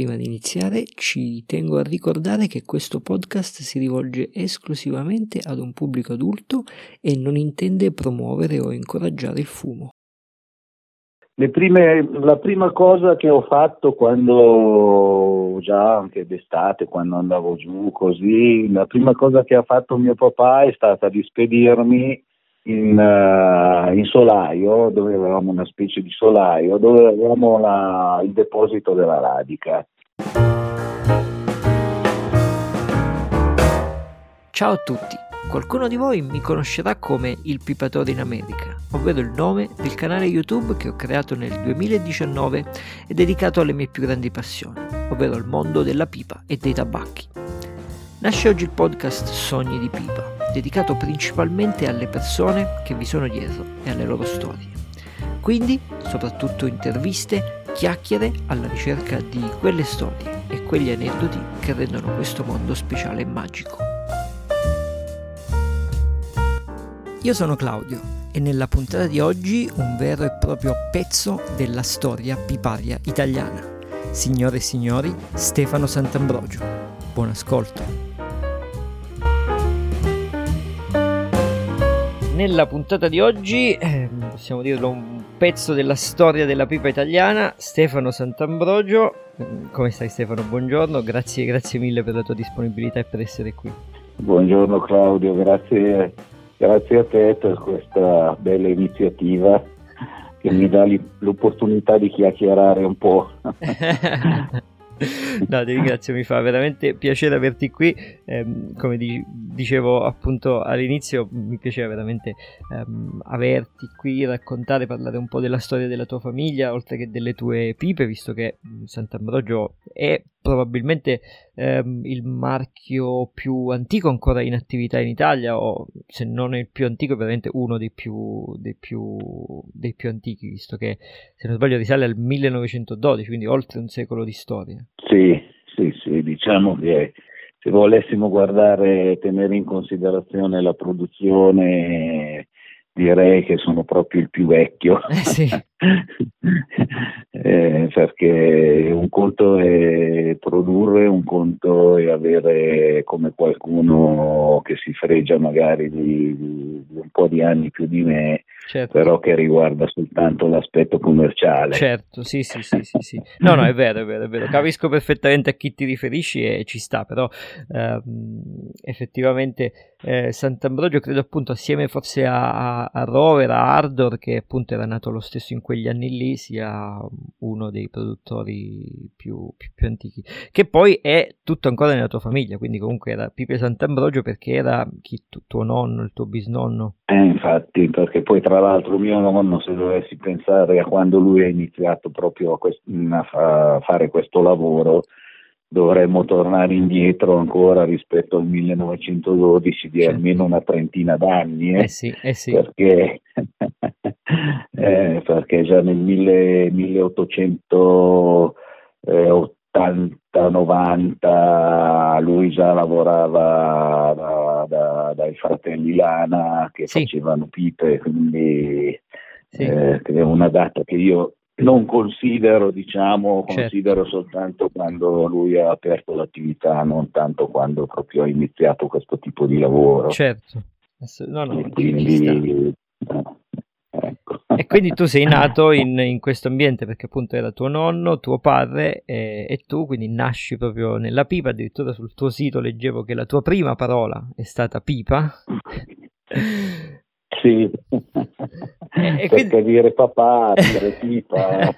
prima di iniziare ci tengo a ricordare che questo podcast si rivolge esclusivamente ad un pubblico adulto e non intende promuovere o incoraggiare il fumo. Prime, la prima cosa che ho fatto quando, già anche d'estate, quando andavo giù così, la prima cosa che ha fatto mio papà è stata di spedirmi in, uh, in solaio, dove avevamo una specie di solaio, dove avevamo la, il deposito della radica. Ciao a tutti! Qualcuno di voi mi conoscerà come il Pipatore in America, ovvero il nome del canale YouTube che ho creato nel 2019 e dedicato alle mie più grandi passioni, ovvero il mondo della pipa e dei tabacchi. Nasce oggi il podcast Sogni di Pipa, dedicato principalmente alle persone che vi sono dietro e alle loro storie. Quindi, soprattutto interviste, chiacchiere alla ricerca di quelle storie e quegli aneddoti che rendono questo mondo speciale e magico. Io sono Claudio e nella puntata di oggi un vero e proprio pezzo della storia piparia italiana. Signore e signori, Stefano Sant'Ambrogio. Buon ascolto. Nella puntata di oggi, eh, possiamo dirlo, un pezzo della storia della pipa italiana, Stefano Sant'Ambrogio. Come stai Stefano? Buongiorno, grazie, grazie mille per la tua disponibilità e per essere qui. Buongiorno Claudio, grazie Grazie a te per questa bella iniziativa che mi dà l'opportunità di chiacchierare un po'. No, ti ringrazio, mi fa veramente piacere averti qui. Eh, come di- dicevo appunto all'inizio, mi piaceva veramente ehm, averti qui, raccontare, parlare un po' della storia della tua famiglia, oltre che delle tue pipe, visto che Sant'Ambrogio è probabilmente ehm, il marchio più antico ancora in attività in Italia, o se non il più antico, veramente uno dei più, dei più, dei più antichi, visto che se non sbaglio risale al 1912, quindi oltre un secolo di storia. Sì, sì, sì, diciamo che se volessimo guardare tenere in considerazione la produzione direi che sono proprio il più vecchio, eh sì. eh, perché un conto è produrre, un conto è avere come qualcuno che si fregia magari di, di un po' di anni più di me, certo. però che riguarda soltanto l'aspetto commerciale. Certo, sì, sì, sì, sì, sì. No, no, è vero, è vero, è vero. Capisco perfettamente a chi ti riferisci e ci sta, però ehm, effettivamente eh, Sant'Ambrogio credo appunto assieme forse a, a, Rover, a Ardor, che appunto era nato lo stesso in quegli anni lì, sia uno dei produttori più, più, più antichi, che poi è tutto ancora nella tua famiglia, quindi comunque era Pipe Sant'Ambrogio perché era chi, tuo nonno, il tuo bisnonno. Eh, infatti, perché poi tra l'altro mio nonno, se dovessi pensare a quando lui ha iniziato proprio a, quest- a fare questo lavoro, dovremmo tornare indietro ancora rispetto al 1912 di certo. almeno una trentina d'anni, eh, eh sì, eh sì. Perché, eh, perché, già nel 1880-90 lui già lavorava da, da, dai fratelli Lana che sì. facevano pipe, quindi eh, è una data che io non considero, diciamo, certo. considero soltanto quando lui ha aperto l'attività, non tanto quando proprio ha iniziato questo tipo di lavoro. Certo, no, no, e quindi, ecco. e quindi tu sei nato in, in, questo ambiente perché appunto era tuo nonno, tuo padre e, e tu quindi nasci proprio nella pipa, addirittura sul tuo sito leggevo che la tua prima parola è stata pipa. Sì, e quindi... perché dire papà, dire pipa.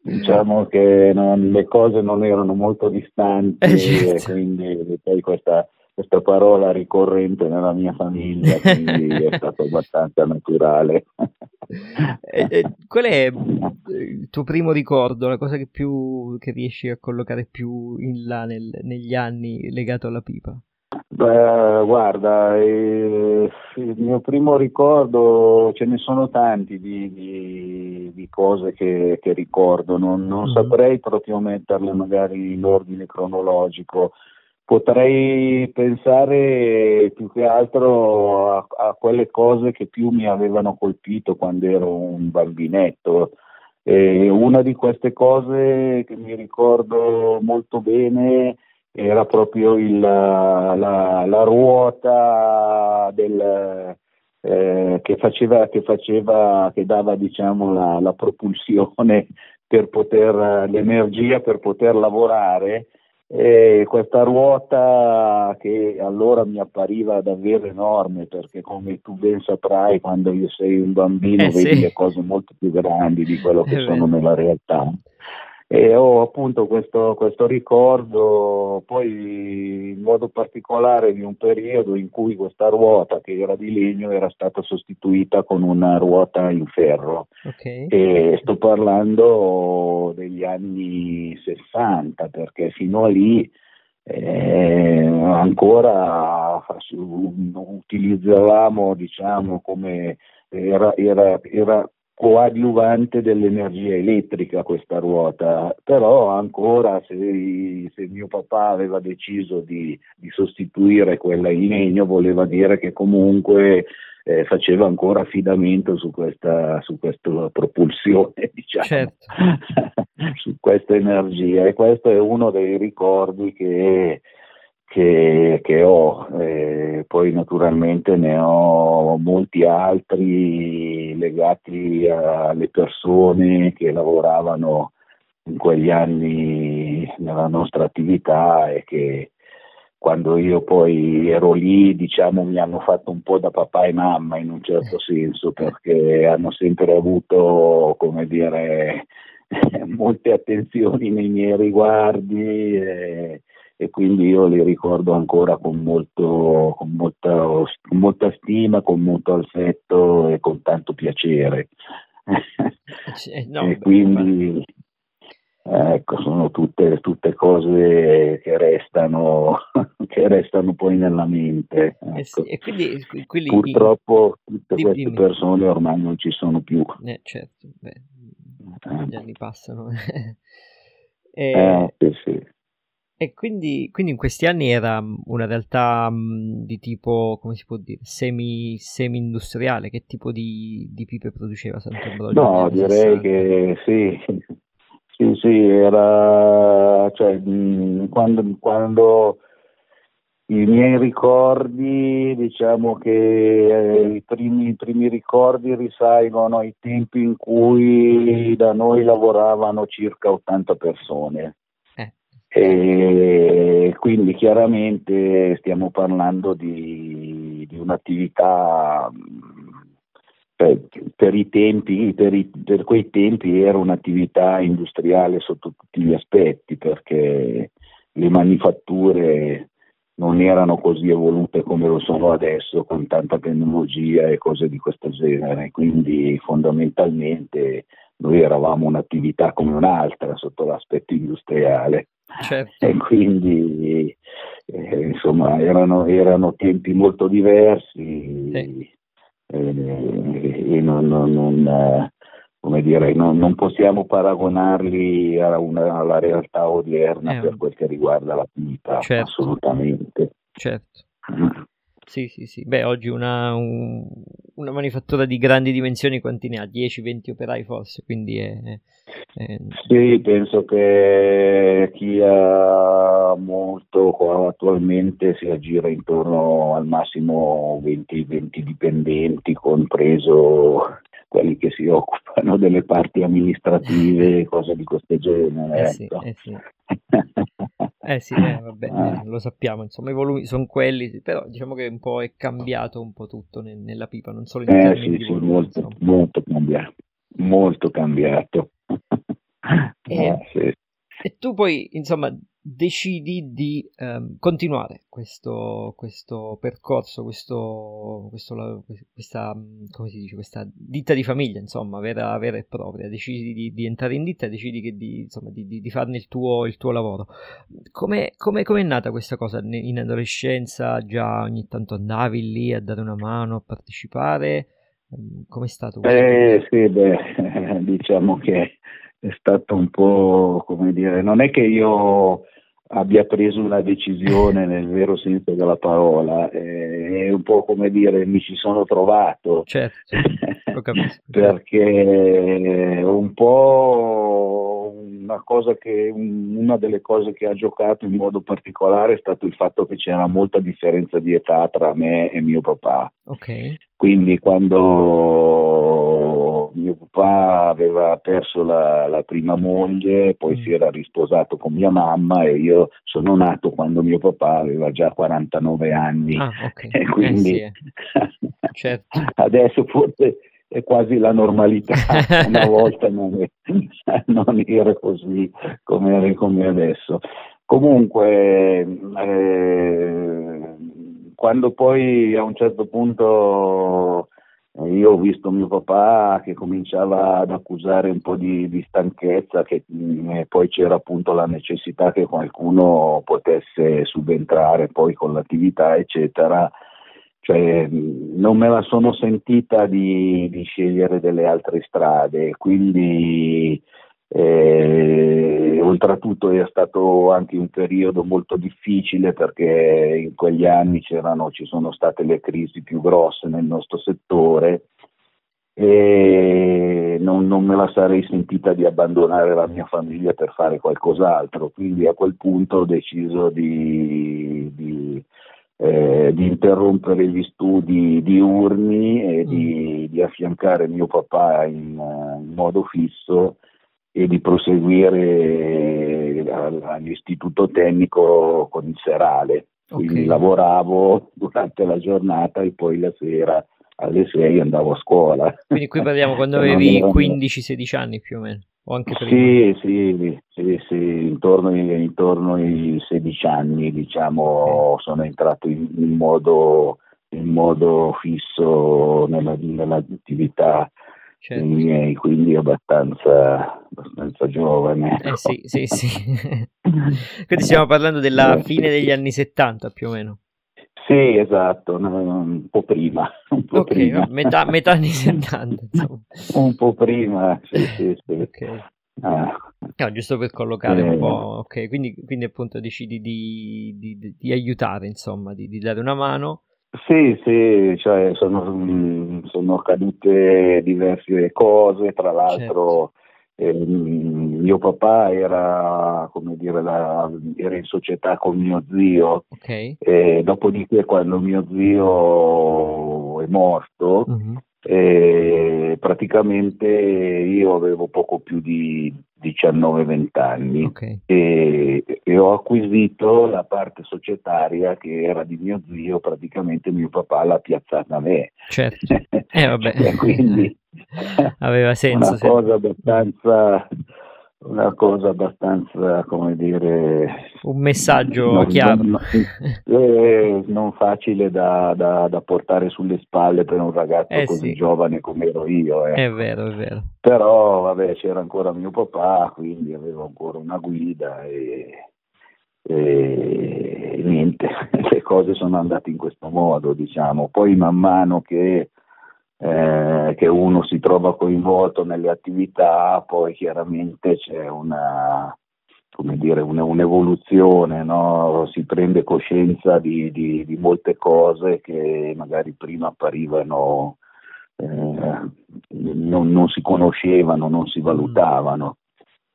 diciamo che non, le cose non erano molto distanti eh, certo. e quindi poi questa, questa, parola ricorrente nella mia famiglia, quindi è stato abbastanza naturale. e, e, qual è il tuo primo ricordo, la cosa che più che riesci a collocare più in là nel, negli anni legato alla pipa? Beh, guarda, eh, il mio primo ricordo, ce ne sono tanti di, di, di cose che, che, ricordo, non, non mm-hmm. saprei proprio metterle magari in ordine cronologico, potrei pensare più che altro a, a, quelle cose che più mi avevano colpito quando ero un bambinetto. E una di queste cose che mi ricordo molto bene era proprio il, la, la, ruota del, eh, che, faceva, che, faceva, che dava diciamo, la, la propulsione per poter, l'energia per poter lavorare. E questa ruota che allora mi appariva davvero enorme perché come tu ben saprai quando io sei un bambino eh, vedi sì. le cose molto più grandi di quello che sono nella realtà e ho appunto questo, questo, ricordo poi in modo particolare di un periodo in cui questa ruota che era di legno era stata sostituita con una ruota in ferro okay. e sto parlando degli anni 60 perché fino a lì eh, ancora utilizzavamo diciamo come era, era, era coadiuvante dell'energia elettrica questa ruota, però ancora se, se mio papà aveva deciso di, di, sostituire quella in legno voleva dire che comunque eh, faceva ancora affidamento su questa, su questa propulsione, diciamo, certo. su questa energia. E questo è uno dei ricordi che che, che ho, eh, poi naturalmente ne ho molti altri legati alle persone che lavoravano in quegli anni nella nostra attività e che quando io poi ero lì, diciamo, mi hanno fatto un po' da papà e mamma in un certo senso, perché hanno sempre avuto, come dire, molte attenzioni nei miei riguardi. E, e quindi io li ricordo ancora con, molto, con, molta, con molta stima, con molto affetto e con tanto piacere. Eh, no, e quindi ecco, sono tutte, tutte, cose che restano, che restano poi nella mente. Ecco. Eh ecco. quindi, quindi, Purtroppo tutte dimmi, queste persone ormai non ci sono più. Eh, certo, beh, eh. gli anni passano. e... eh, sì, sì. E quindi, quindi, in questi anni era mm, una realtà mh, mm, di tipo, come si può dire, semi, semi-industriale? Che tipo di, di pipe produceva Sant'Ambrogio? No, direi 60? che sì, sì, sì, era, cioè, mh, mm, quando, quando, i miei ricordi, diciamo che eh, i, primi, i primi ricordi risalgono ai tempi in cui da noi lavoravano circa 80 persone e quindi chiaramente stiamo parlando di, di un'attività per, per, tempi, per, i, per, quei tempi era un'attività industriale sotto tutti gli aspetti perché le manifatture non erano così evolute come lo sono adesso con tanta tecnologia e cose di questo genere, quindi fondamentalmente noi eravamo un'attività come un'altra sotto l'aspetto industriale. Certo. E quindi eh, insomma erano, erano, tempi molto diversi sì. eh, e non, non, non, come dire, non, possiamo paragonarli una, alla realtà odierna eh, per quel che riguarda l'attività, certo. assolutamente. Certo. Sì, sì, sì. Beh, oggi una, un, una manifattura di grandi dimensioni quanti ne ha? 10-20 operai forse, quindi è, è... Sì, penso che chi ha molto attualmente si aggira intorno al massimo 20, 20 dipendenti, compreso quelli che si occupano delle parti amministrative, cose di questo genere. Eh ecco. sì, eh sì. Eh sì, eh, vabbè, ah. lo sappiamo, insomma i volumi sono quelli, però diciamo che un po' è cambiato un po' tutto nel, nella pipa, non solo in eh, termini sì, di volumi. molto, molto cambiato, molto cambiato. E, ah, sì. e tu poi, insomma, decidi di um, continuare questo, questo percorso, questo, questo, questa, come si dice, questa ditta di famiglia, insomma, vera, vera e propria. Decidi di, di, entrare in ditta e decidi che di, insomma, di, di, farne il tuo, il tuo lavoro. Come è nata questa cosa? In adolescenza già ogni tanto andavi lì a dare una mano, a partecipare? Ehm, com'è stato? Eh sì, beh, diciamo che è stato un po' come dire, non è che io abbia preso una decisione nel vero senso della parola, eh, è un po' come dire mi ci sono trovato, certo, perché un po' una, cosa che, una delle cose che ha giocato in modo particolare è stato il fatto che c'era molta differenza di età tra me e mio papà. Okay. Quindi quando mio papà aveva perso la, la prima moglie, poi mm. si era risposato con mia mamma e io sono nato quando mio papà aveva già 49 anni. Ah, okay. E quindi eh sì, eh. certo. adesso forse è quasi la normalità, una volta non, è, non era così come, come adesso. Comunque, eh, quando poi a un certo punto eh, io ho visto mio papà che cominciava ad accusare un po' di, di stanchezza, che e poi c'era appunto la necessità che qualcuno potesse subentrare poi con l'attività, eccetera. Cioè, non me la sono sentita di, di scegliere delle altre strade, quindi eh, oltretutto è stato anche un periodo molto difficile perché in quegli anni ci sono state le crisi più grosse nel nostro settore e non, non, me la sarei sentita di abbandonare la mia famiglia per fare qualcos'altro, quindi a quel punto ho deciso di, di eh, di interrompere gli studi diurni e di, mm. di affiancare mio papà in, in, modo fisso e di proseguire all'istituto tecnico con il serale. Quindi okay. lavoravo durante la giornata e poi la sera alle 6 andavo a scuola. Quindi qui parliamo quando avevi 15-16 anni più o meno? o anche prima? Sì, sì, sì, sì intorno, ai, intorno, ai 16 anni diciamo, okay. sono entrato in, in, modo, in modo, fisso nella, nell'attività certo. miei, quindi abbastanza, abbastanza giovane. Eh sì, sì, sì. quindi stiamo parlando della eh, fine degli anni 70 più o meno. Sì, esatto, un po' prima. Un po okay, prima. Metà, metà, anni 70. Insomma. un po' prima, sì, sì, sì. Okay. Ah. No, giusto per collocare eh. un po', ok, quindi, quindi appunto decidi di, di, di aiutare, insomma, di, di, dare una mano. Sì, sì, cioè sono, sono accadute diverse cose, tra l'altro certo. Eh, mio papà era, come dire, la, era, in società con mio zio, okay. e dopodiché quando mio zio è morto, uh-huh. Eh, praticamente io avevo poco più di 19-20 anni okay. e, e, ho acquisito la parte societaria che era di mio zio, praticamente mio papà l'ha piazzata a me. Certo, eh, vabbè. quindi aveva senso. Una cosa abbastanza una cosa abbastanza, come dire... Un messaggio non, chiaro. Non, eh, non facile da, da, da, portare sulle spalle per un ragazzo eh, così sì. giovane come ero io. Eh. È vero, è vero. Però, vabbè, c'era ancora mio papà, quindi avevo ancora una guida e, e niente, le cose sono andate in questo modo, diciamo. Poi man mano che eh, che uno si trova coinvolto nelle attività, poi chiaramente c'è una, come dire, una, un'evoluzione, no? si prende coscienza di, di, di, molte cose che magari prima apparivano, eh, non, non, si conoscevano, non si valutavano.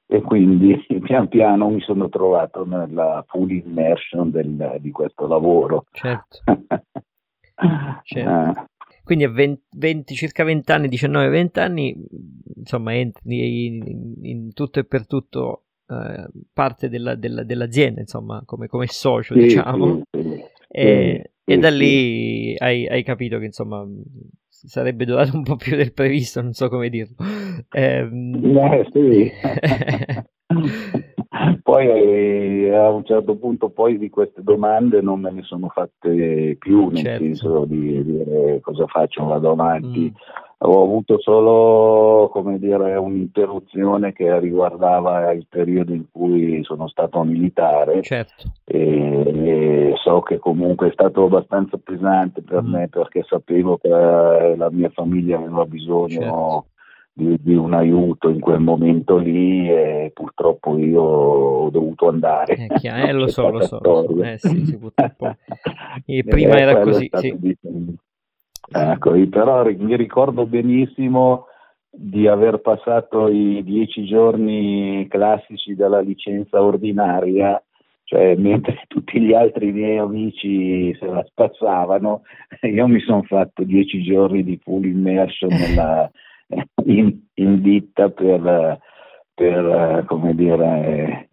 E quindi pian piano mi sono trovato nella full immersion del, di questo lavoro. Certo. certo. Quindi a 20, 20, circa 20 anni, 19-20 anni, insomma, entri in, in, tutto e per tutto eh, parte della, della, dell'azienda, insomma, come, come socio, sì, diciamo. Sì, sì. E, e, da lì hai, hai, capito che, insomma, sarebbe durato un po' più del previsto, non so come dirlo. Eh, eh sì. poi eh, a un certo punto poi di queste domande non me ne sono fatte più, nel certo. senso di dire cosa faccio, vado avanti. Mm. Ho avuto solo come dire, un'interruzione che riguardava il periodo in cui sono stato militare certo. e, e, so che comunque è stato abbastanza pesante per mm. me perché sapevo che la mia famiglia aveva bisogno certo di, di, un aiuto in quel momento lì e purtroppo io ho dovuto andare. Eh, chiaro, eh, lo so, lo so, lo so. Eh, sì, sì, purtroppo. E prima era così, sì. Ecco, però mi ricordo benissimo di aver passato i dieci giorni classici della licenza ordinaria, cioè mentre tutti gli altri miei amici se la spazzavano, io mi sono fatto dieci giorni di full immersion nella, in, in ditta per, per come dire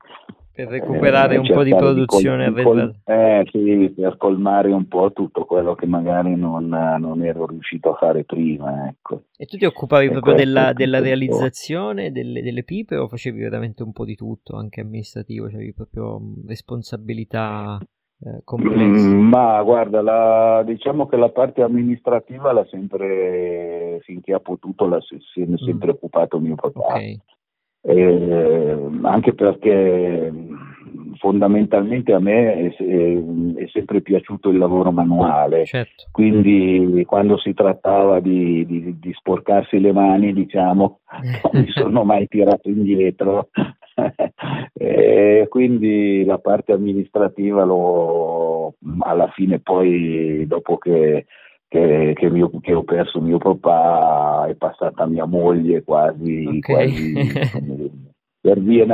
per recuperare eh, un po' di produzione di col, eh, sì, per colmare un po' tutto quello che magari non, non ero riuscito a fare prima ecco. e tu ti occupavi e proprio della, della realizzazione delle, delle, pipe o facevi veramente un po' di tutto anche amministrativo c'avevi proprio responsabilità eh, complesse mm, ma guarda la, diciamo che la parte amministrativa l'ha sempre finché ha potuto l'ha se ne è mm. sempre mm. occupato mio papà okay eh, anche perché fondamentalmente a me è, è, è, sempre piaciuto il lavoro manuale, certo. quindi quando si trattava di, di, di sporcarsi le mani, diciamo, non mi sono mai tirato indietro. e quindi la parte amministrativa l'ho alla fine poi dopo che che, che, mio, che, ho perso mio papà, è passata mia moglie quasi, okay. quasi per, vie,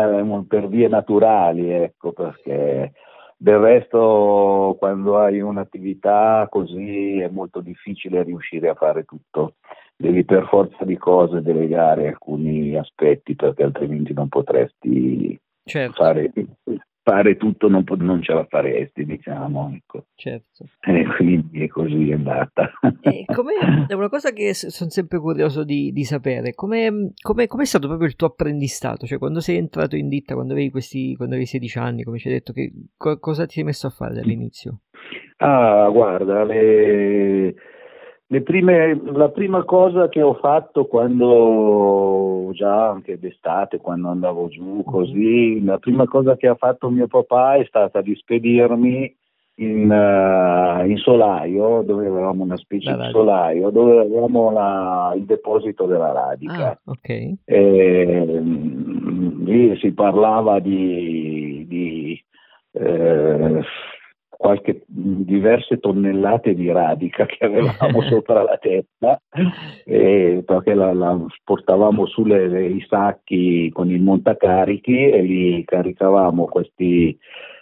per, vie, naturali, ecco, perché del resto quando hai un'attività così è molto difficile riuscire a fare tutto. Devi per forza di cose delegare alcuni aspetti perché altrimenti non potresti certo. fare fare tutto non, non ce la faresti, diciamo. Ecco. Certo. E quindi è così è andata. E è una cosa che sono sempre curioso di, di sapere, come è stato proprio il tuo apprendistato? Cioè quando sei entrato in ditta, quando avevi, questi, quando avevi 16 anni, come ci hai detto, che, co- cosa ti sei messo a fare dall'inizio? Ah, guarda, le Prime, la prima cosa che ho fatto quando, già anche d'estate, quando andavo giù mhm. così, la prima cosa che ha fatto mio papà è stata di spedirmi in, uh, in solaio, dove avevamo una specie la di solaio, dove avevamo la, il deposito della radica. Ah, okay. e, lì si parlava di, di eh, qualche diverse tonnellate di radica che avevamo sopra la testa eh, perché la, la portavamo sulle sacchi con il montacarichi e li caricavamo questi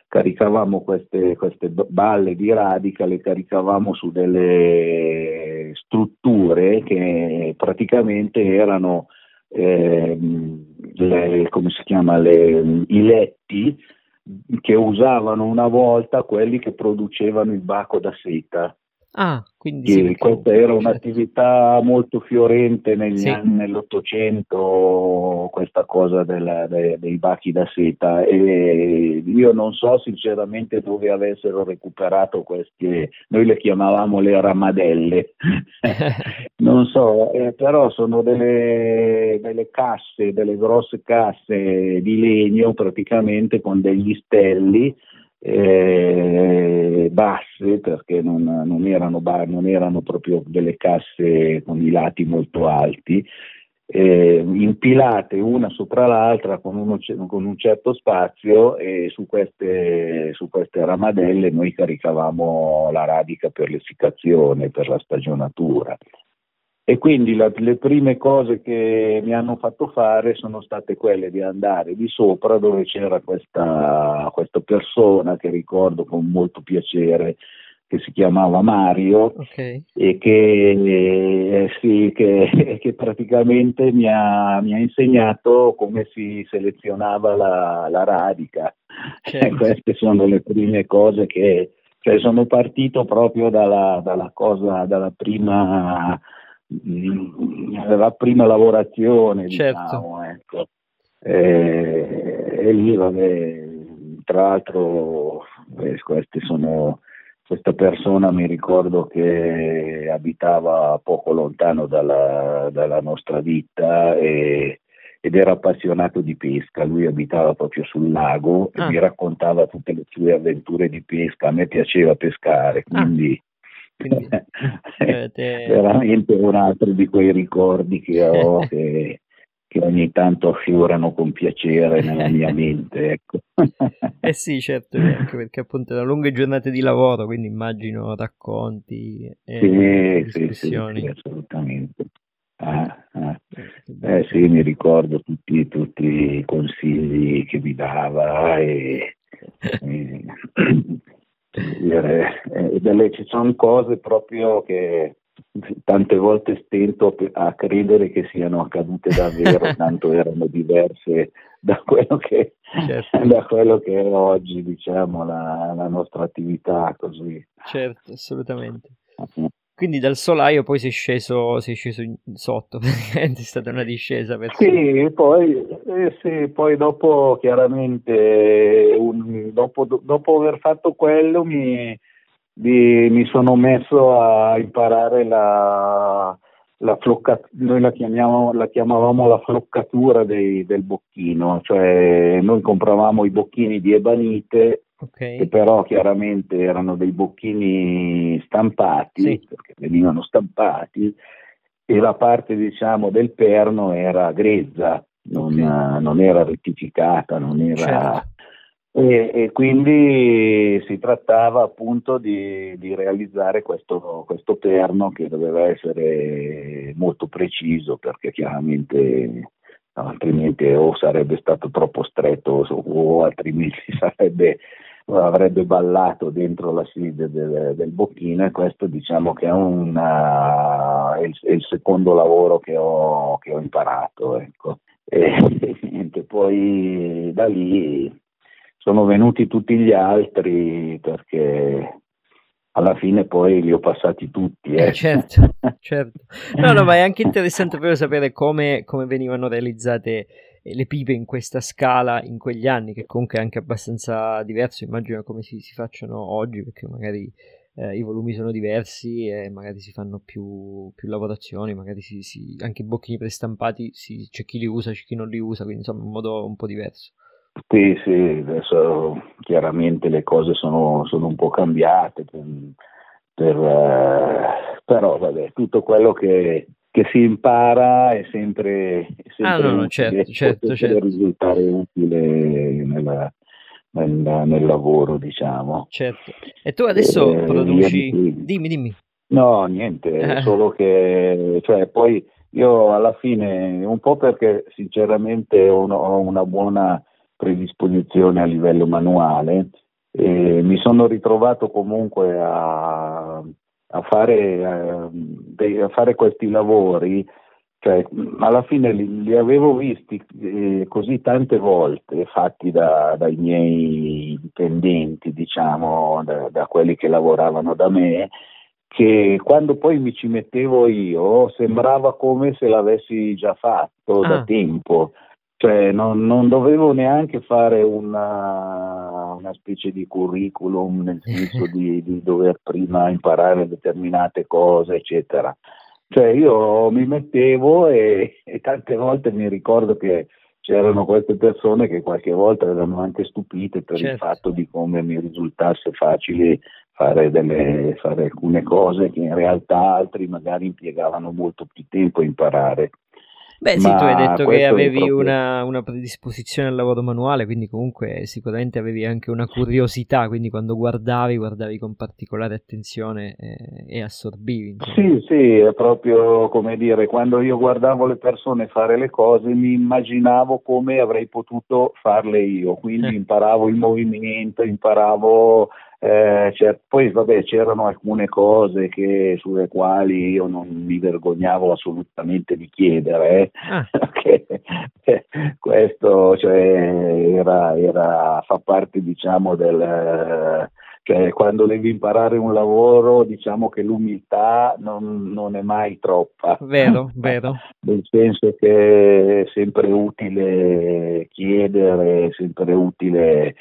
caricavamo queste, queste balle di radica, le caricavamo su delle strutture che praticamente erano eh, le, come si chiama, le, i letti che usavano una volta quelli che producevano il baco da seta. Ah, quindi sì, questa era un'attività molto fiorente negli sì. anni, nell'Ottocento, questa cosa della, dei, dei bachi da seta e io non so sinceramente dove avessero recuperato queste, noi le chiamavamo le ramadelle, non so, eh, però sono delle, delle casse, delle grosse casse di legno praticamente con degli stelli eh, basse perché non, non, erano, non, erano, proprio delle casse con i lati molto alti, eh, impilate una sopra l'altra con, uno, con, un certo spazio e su queste, su queste ramadelle noi caricavamo la radica per l'essiccazione, per la stagionatura. E quindi la, le prime cose che mi hanno fatto fare sono state quelle di andare di sopra dove c'era questa, questa persona che ricordo con molto piacere, che si chiamava Mario okay. e che, eh, sì, che, che praticamente mi ha, mi ha, insegnato come si selezionava la, la radica. Certo. queste sono le prime cose che cioè sono partito proprio dalla, dalla cosa, dalla prima la prima lavorazione, certo. diciamo, ecco. e, e, lì, vabbè, tra l'altro, eh, queste sono, questa persona mi ricordo che abitava poco lontano dalla, dalla nostra ditta e, ed era appassionato di pesca, lui abitava proprio sul lago ah. e mi raccontava tutte le sue avventure di pesca, a me piaceva pescare, ah. quindi... Ah Quindi, avete... veramente un altro di quei ricordi che ho che, che ogni tanto affiorano con piacere nella mia mente. Ecco. eh sì, certo, anche perché appunto erano lunghe giornate di lavoro, quindi immagino racconti e sì, sì, sì, sì, assolutamente. Ah, ah. Eh sì, mi ricordo tutti, tutti, i consigli che mi dava e, e, e delle, ci sono cose proprio che tante volte stento a credere che siano accadute davvero, tanto erano diverse da quello che, certo. da quello che è oggi, diciamo, la, la nostra attività così. Certo, assolutamente. Quindi dal solaio poi sei sceso, sei sceso sotto, è stata una discesa. Per sì, poi, eh, sì, poi dopo chiaramente, un, dopo, dopo, aver fatto quello mi, mi, mi, sono messo a imparare la, la floccatura, noi la, la, chiamavamo la floccatura dei, del bocchino, cioè noi compravamo i bocchini di ebanite okay. che però chiaramente erano dei bocchini stampati, sì. perché venivano stampati, e la parte diciamo del perno era grezza, non, okay. non era rettificata, non era... Certo. E, e, quindi si trattava appunto di, di realizzare questo, questo, perno che doveva essere molto preciso perché chiaramente altrimenti o sarebbe stato troppo stretto o altrimenti sarebbe avrebbe ballato dentro la sede del, del bocchino e questo diciamo che è, una, è, il, è il, secondo lavoro che ho, che ho imparato. Ecco. E, e poi da lì sono venuti tutti gli altri perché alla fine poi li ho passati tutti. Eh. Eh, certo, certo. No, no, ma è anche interessante proprio sapere come, come venivano realizzate le pipe in questa scala in quegli anni, che comunque è anche abbastanza diverso, immagino come si, si facciano oggi, perché magari eh, i volumi sono diversi e magari si fanno più, più lavorazioni, magari si, si, anche i bocchini prestampati si, c'è chi li usa, c'è chi non li usa, quindi insomma in modo un po' diverso. Sì, sì, adesso chiaramente le cose sono, sono un po' cambiate, per, per, eh, però vabbè, tutto quello che, che si impara è sempre, è sempre ah, no, no, certo, certo, certo. risultare utile nella, nel, nel, lavoro, diciamo. Certo. E tu adesso eh, produci... Dimmi, dimmi. No, niente, eh. solo che cioè, poi io alla fine, un po' perché sinceramente ho, ho una buona predisposizione a livello manuale, mi sono ritrovato comunque a a fare, eh, a fare questi lavori, cioè, alla fine li, li avevo visti eh, così tante volte fatti da, dai miei dipendenti, diciamo, da, da quelli che lavoravano da me, che quando poi mi ci mettevo io sembrava come se l'avessi già fatto ah. da tempo, cioè non, non dovevo neanche fare una, una specie di curriculum nel senso di, di dover prima imparare determinate cose, eccetera. Cioè io mi mettevo e, e tante volte mi ricordo che c'erano queste persone che qualche volta erano anche stupite per certo. il fatto di come mi risultasse facile fare, delle, fare alcune cose che in realtà altri magari impiegavano molto più tempo a imparare. Beh, sì, tu hai detto che avevi proprio... una, una, predisposizione al lavoro manuale, quindi comunque sicuramente avevi anche una curiosità, quindi quando guardavi, guardavi con particolare attenzione e, e assorbivi. Insomma. Sì, sì, è proprio come dire, quando io guardavo le persone fare le cose mi immaginavo come avrei potuto farle io, quindi eh. imparavo il movimento, imparavo eh, cioè, poi vabbè c'erano alcune cose che, sulle quali io non mi vergognavo assolutamente di chiedere, eh, ah. che, eh, questo cioè, era, era, fa parte diciamo del... Cioè, quando devi imparare un lavoro, diciamo che l'umiltà non, non è mai troppa. Vero, vero. Nel senso che è sempre utile chiedere, è sempre utile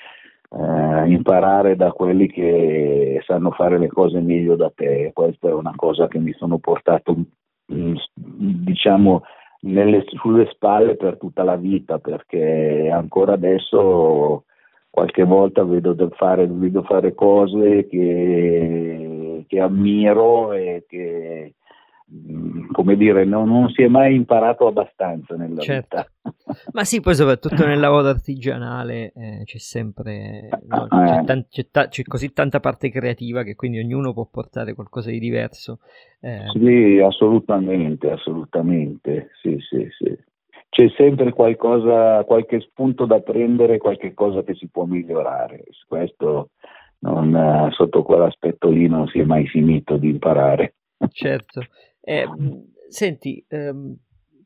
eh, imparare da quelli che sanno fare le cose meglio da te. Questa è una cosa che mi sono portato, mm, diciamo, nelle, sulle spalle per tutta la vita, perché ancora adesso qualche volta vedo fare, vedo fare cose che, che ammiro e che Mm, come dire, non, non, si è mai imparato abbastanza nella certo. vita. Ma sì, poi soprattutto nel lavoro artigianale eh, c'è sempre, no, c'è, eh. tan- c'è, ta- c'è, così tanta parte creativa che quindi ognuno può portare qualcosa di diverso. Eh. Sì, assolutamente, assolutamente, sì, sì, sì. C'è sempre qualcosa, qualche spunto da prendere, qualche cosa che si può migliorare. Questo non, sotto quell'aspetto lì non si è mai finito di imparare. Certo. Eh, senti, ehm,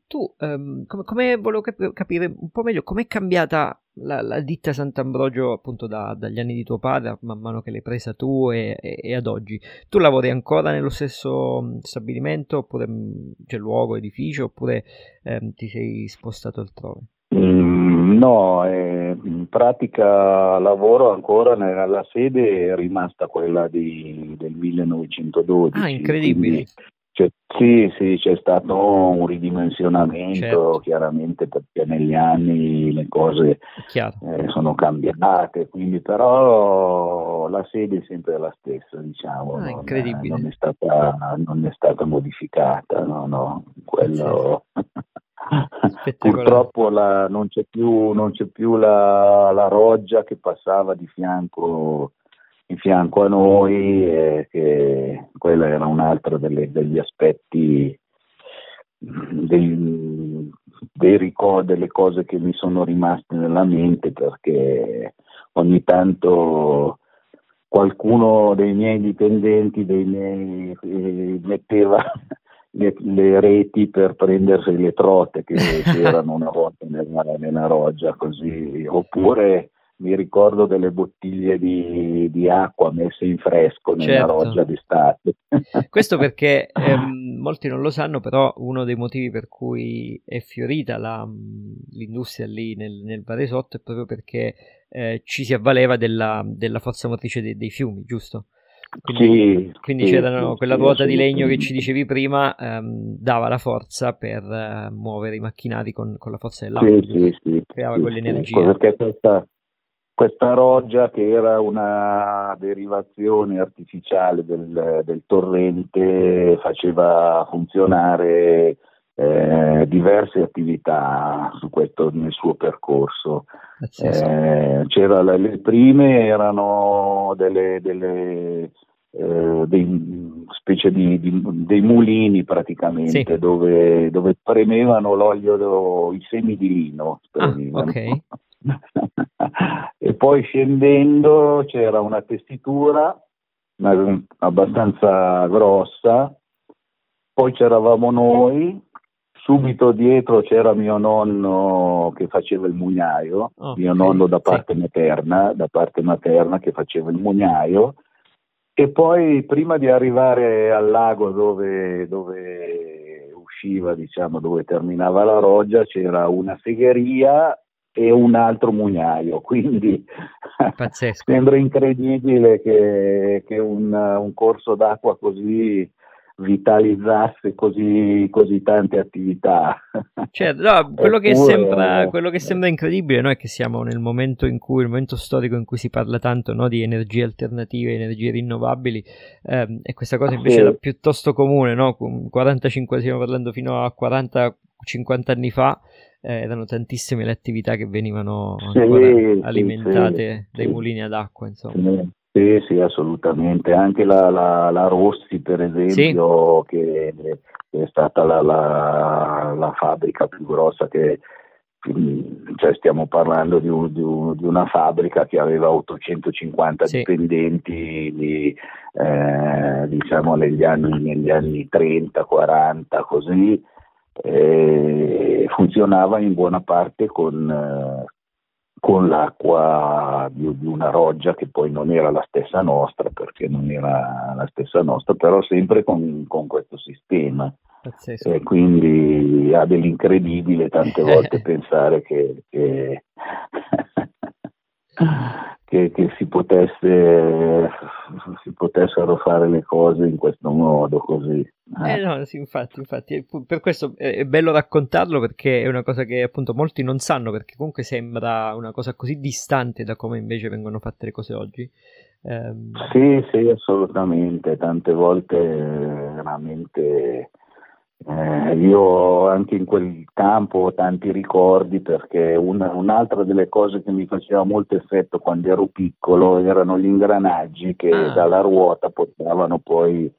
tu ehm, come, come, volevo cap- capire un po' meglio com'è cambiata la, la ditta Sant'Ambrogio appunto da, dagli anni di tuo padre, man mano che l'hai presa tu e, e, e ad oggi. Tu lavori ancora nello stesso stabilimento, oppure c'è luogo, edificio, oppure ehm, ti sei spostato altrove? Mm, no, eh, in pratica lavoro ancora nella sede è rimasta quella di, del 1912. Ah, incredibile. Quindi, c'è, sì, sì, c'è stato un ridimensionamento certo. chiaramente perché negli anni le cose eh, sono cambiate, quindi però la sede è sempre la stessa, diciamo, ah, non, è, non, è stata, non, è stata, modificata, no, no, quello... Purtroppo la, non c'è più, non c'è più la, la, roggia che passava di fianco in fianco a noi e che quello era un altro delle, degli aspetti dei, dei ricordi, delle cose che mi sono rimaste nella mente perché ogni tanto qualcuno dei miei dipendenti dei miei, eh, metteva le, le, reti per prendersi le trote che c'erano una volta nella, nella roggia così oppure mi ricordo delle bottiglie di, di, acqua messe in fresco nella certo. roggia d'estate. Questo perché ehm, molti non lo sanno, però uno dei motivi per cui è fiorita la, l'industria lì nel, nel Varesotto è proprio perché eh, ci si avvaleva della, della forza motrice dei, dei fiumi, giusto? Quindi, sì, quindi sì, c'era sì, quella ruota di legno che ci dicevi prima, ehm, dava la forza per eh, muovere i macchinari con, con, la forza dell'acqua, creava quell'energia. Perché questa, questa roggia che era una derivazione artificiale del, del torrente faceva funzionare eh, diverse attività su questo, nel suo percorso. Eh, le prime erano delle, delle eh, dei, specie di, di, dei mulini praticamente sì. dove, dove, premevano l'olio, i semi di lino. Ah, okay. e poi scendendo c'era una tessitura abbastanza grossa, poi c'eravamo noi, subito dietro c'era mio nonno che faceva il mugnaio, okay, mio nonno da parte, sì. materna, da parte materna che faceva il mugnaio, e poi prima di arrivare al lago dove, dove usciva, diciamo, dove terminava la roggia, c'era una segheria e un altro mugnaio, quindi sembra incredibile che, che un, un, corso d'acqua così vitalizzasse così, così tante attività. Certo, no, quello, che sembra, quello, che sembra, incredibile no, è che siamo nel momento in cui, il momento storico in cui si parla tanto no, di energie alternative, energie rinnovabili, ehm, e questa cosa invece sì. era piuttosto comune, no? 45 stiamo parlando fino a 40-50 anni fa, eh, erano tantissime le attività che venivano sì, alimentate sì, dai mulini ad acqua, insomma. Sì, sì, assolutamente. Anche la, la, la Rossi, per esempio, che è stata la, la, fabbrica più grossa che, cioè stiamo parlando di, un, di, un, di, una fabbrica che aveva 850 sì. dipendenti eh, diciamo negli anni, negli anni 30, 40 così eh, funzionava in buona parte con, eh, con l'acqua di, di, una roggia che poi non era la stessa nostra, perché non era la stessa nostra, però sempre con, con questo sistema. Pazzesco. E quindi ha dell'incredibile tante volte pensare che, che che, che si, potesse, si, potessero fare le cose in questo modo così. Eh, eh no, sì, infatti, infatti, per questo è bello raccontarlo perché è una cosa che appunto molti non sanno perché comunque sembra una cosa così distante da come invece vengono fatte le cose oggi. Um... Sì, sì, assolutamente, tante volte veramente eh, io anche in quel campo ho tanti ricordi perché una, un'altra delle cose che mi faceva molto effetto quando ero piccolo erano gli ingranaggi che ah. dalla ruota portavano poi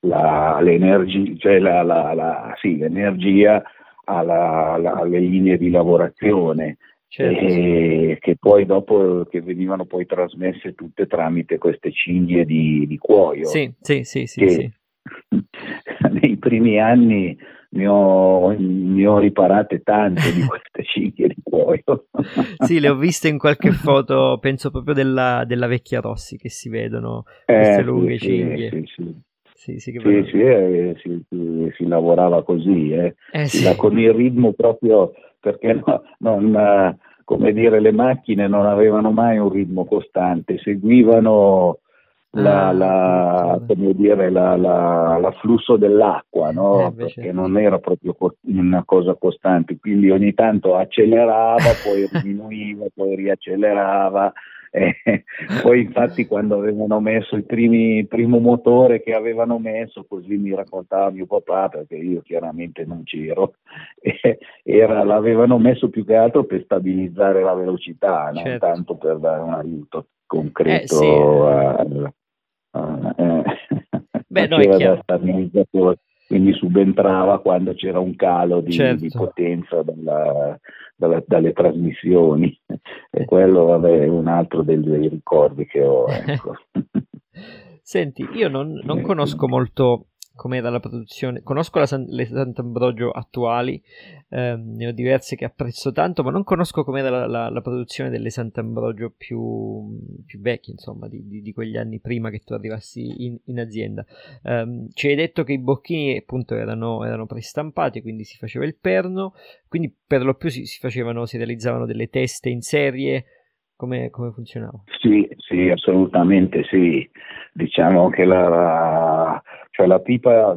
la, l'energia, cioè la, la, la, sì, l'energia alla, alle linee di lavorazione. Certo. E che poi dopo che venivano poi trasmesse tutte tramite queste cinghie di, di cuoio. Sì, sì, sì, sì, sì. nei primi anni ne ho, ne ho, riparate tante di queste cinghie di cuoio. sì, le ho viste in qualche foto, penso proprio della, della vecchia Rossi, che si vedono queste eh, lunghe sì, cinghie. Sì, sì. Sì, sì, sì, eh, si, si, lavorava così, eh. Eh, con il ritmo proprio perché no, non, come dire, le macchine non avevano mai un ritmo costante, seguivano la, ah, la, come dire, la, l'afflusso dell'acqua, no? eh, perché non era proprio una cosa costante, quindi ogni tanto accelerava, poi diminuiva, poi riaccelerava. Eh, poi infatti quando avevano messo il, primi, il primo motore che avevano messo, così mi raccontava mio papà, perché io chiaramente non c'ero, eh, era, l'avevano messo più che altro per stabilizzare la velocità, non certo. tanto per dare un aiuto concreto eh, sì. a, eh, Beh, no, quindi subentrava quando c'era un calo di, certo. di potenza dalla, dalla, dalle trasmissioni e quello vabbè, è un altro dei, dei ricordi che ho. Ecco. Senti, io non, non conosco molto com'era la produzione. Conosco la San, le Sant'Ambrogio attuali, ehm, ne ho diverse che apprezzo tanto, ma non conosco com'era la, la, la produzione delle Sant'Ambrogio più, più vecchie, insomma, di, di, di, quegli anni prima che tu arrivassi in, in azienda. Um, ci hai detto che i bocchini appunto erano, erano prestampati, quindi si faceva il perno, quindi per lo più si, si facevano, si realizzavano delle teste in serie. Come, come, funzionava? Sì, sì, assolutamente sì. Diciamo che la, cioè la pipa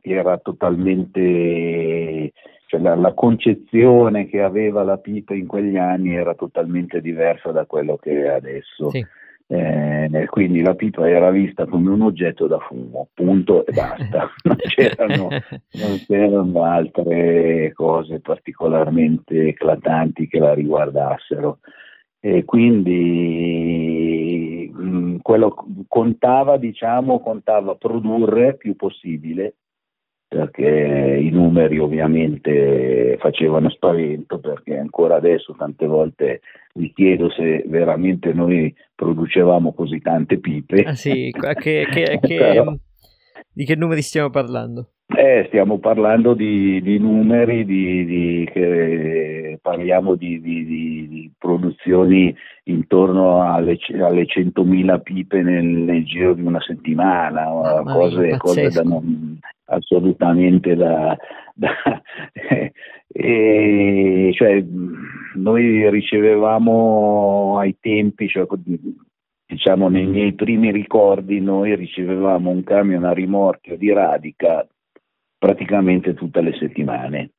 era totalmente, cioè la, la, concezione che aveva la pipa in quegli anni era totalmente diversa da quello che è adesso. Sì. Eh, quindi la pipa era vista come un oggetto da fumo, punto e basta, non c'erano, non c'erano altre cose particolarmente eclatanti che la riguardassero e quindi mh, mm, quello contava, diciamo, contava produrre più possibile perché i numeri ovviamente facevano spavento perché ancora adesso tante volte mi chiedo se veramente noi producevamo così tante pipe. Ah sì, che, che, che, di che numeri stiamo parlando? Eh, stiamo parlando di, di numeri, di, di, che parliamo di, di, produzioni intorno alle, alle 100.000 pipe nel, nel, giro di una settimana, ah, cose, cose da non, assolutamente da... da e, cioè, noi ricevevamo ai tempi, cioè, diciamo nei miei primi ricordi, noi ricevevamo un camion a rimorchio di radica praticamente tutte le settimane.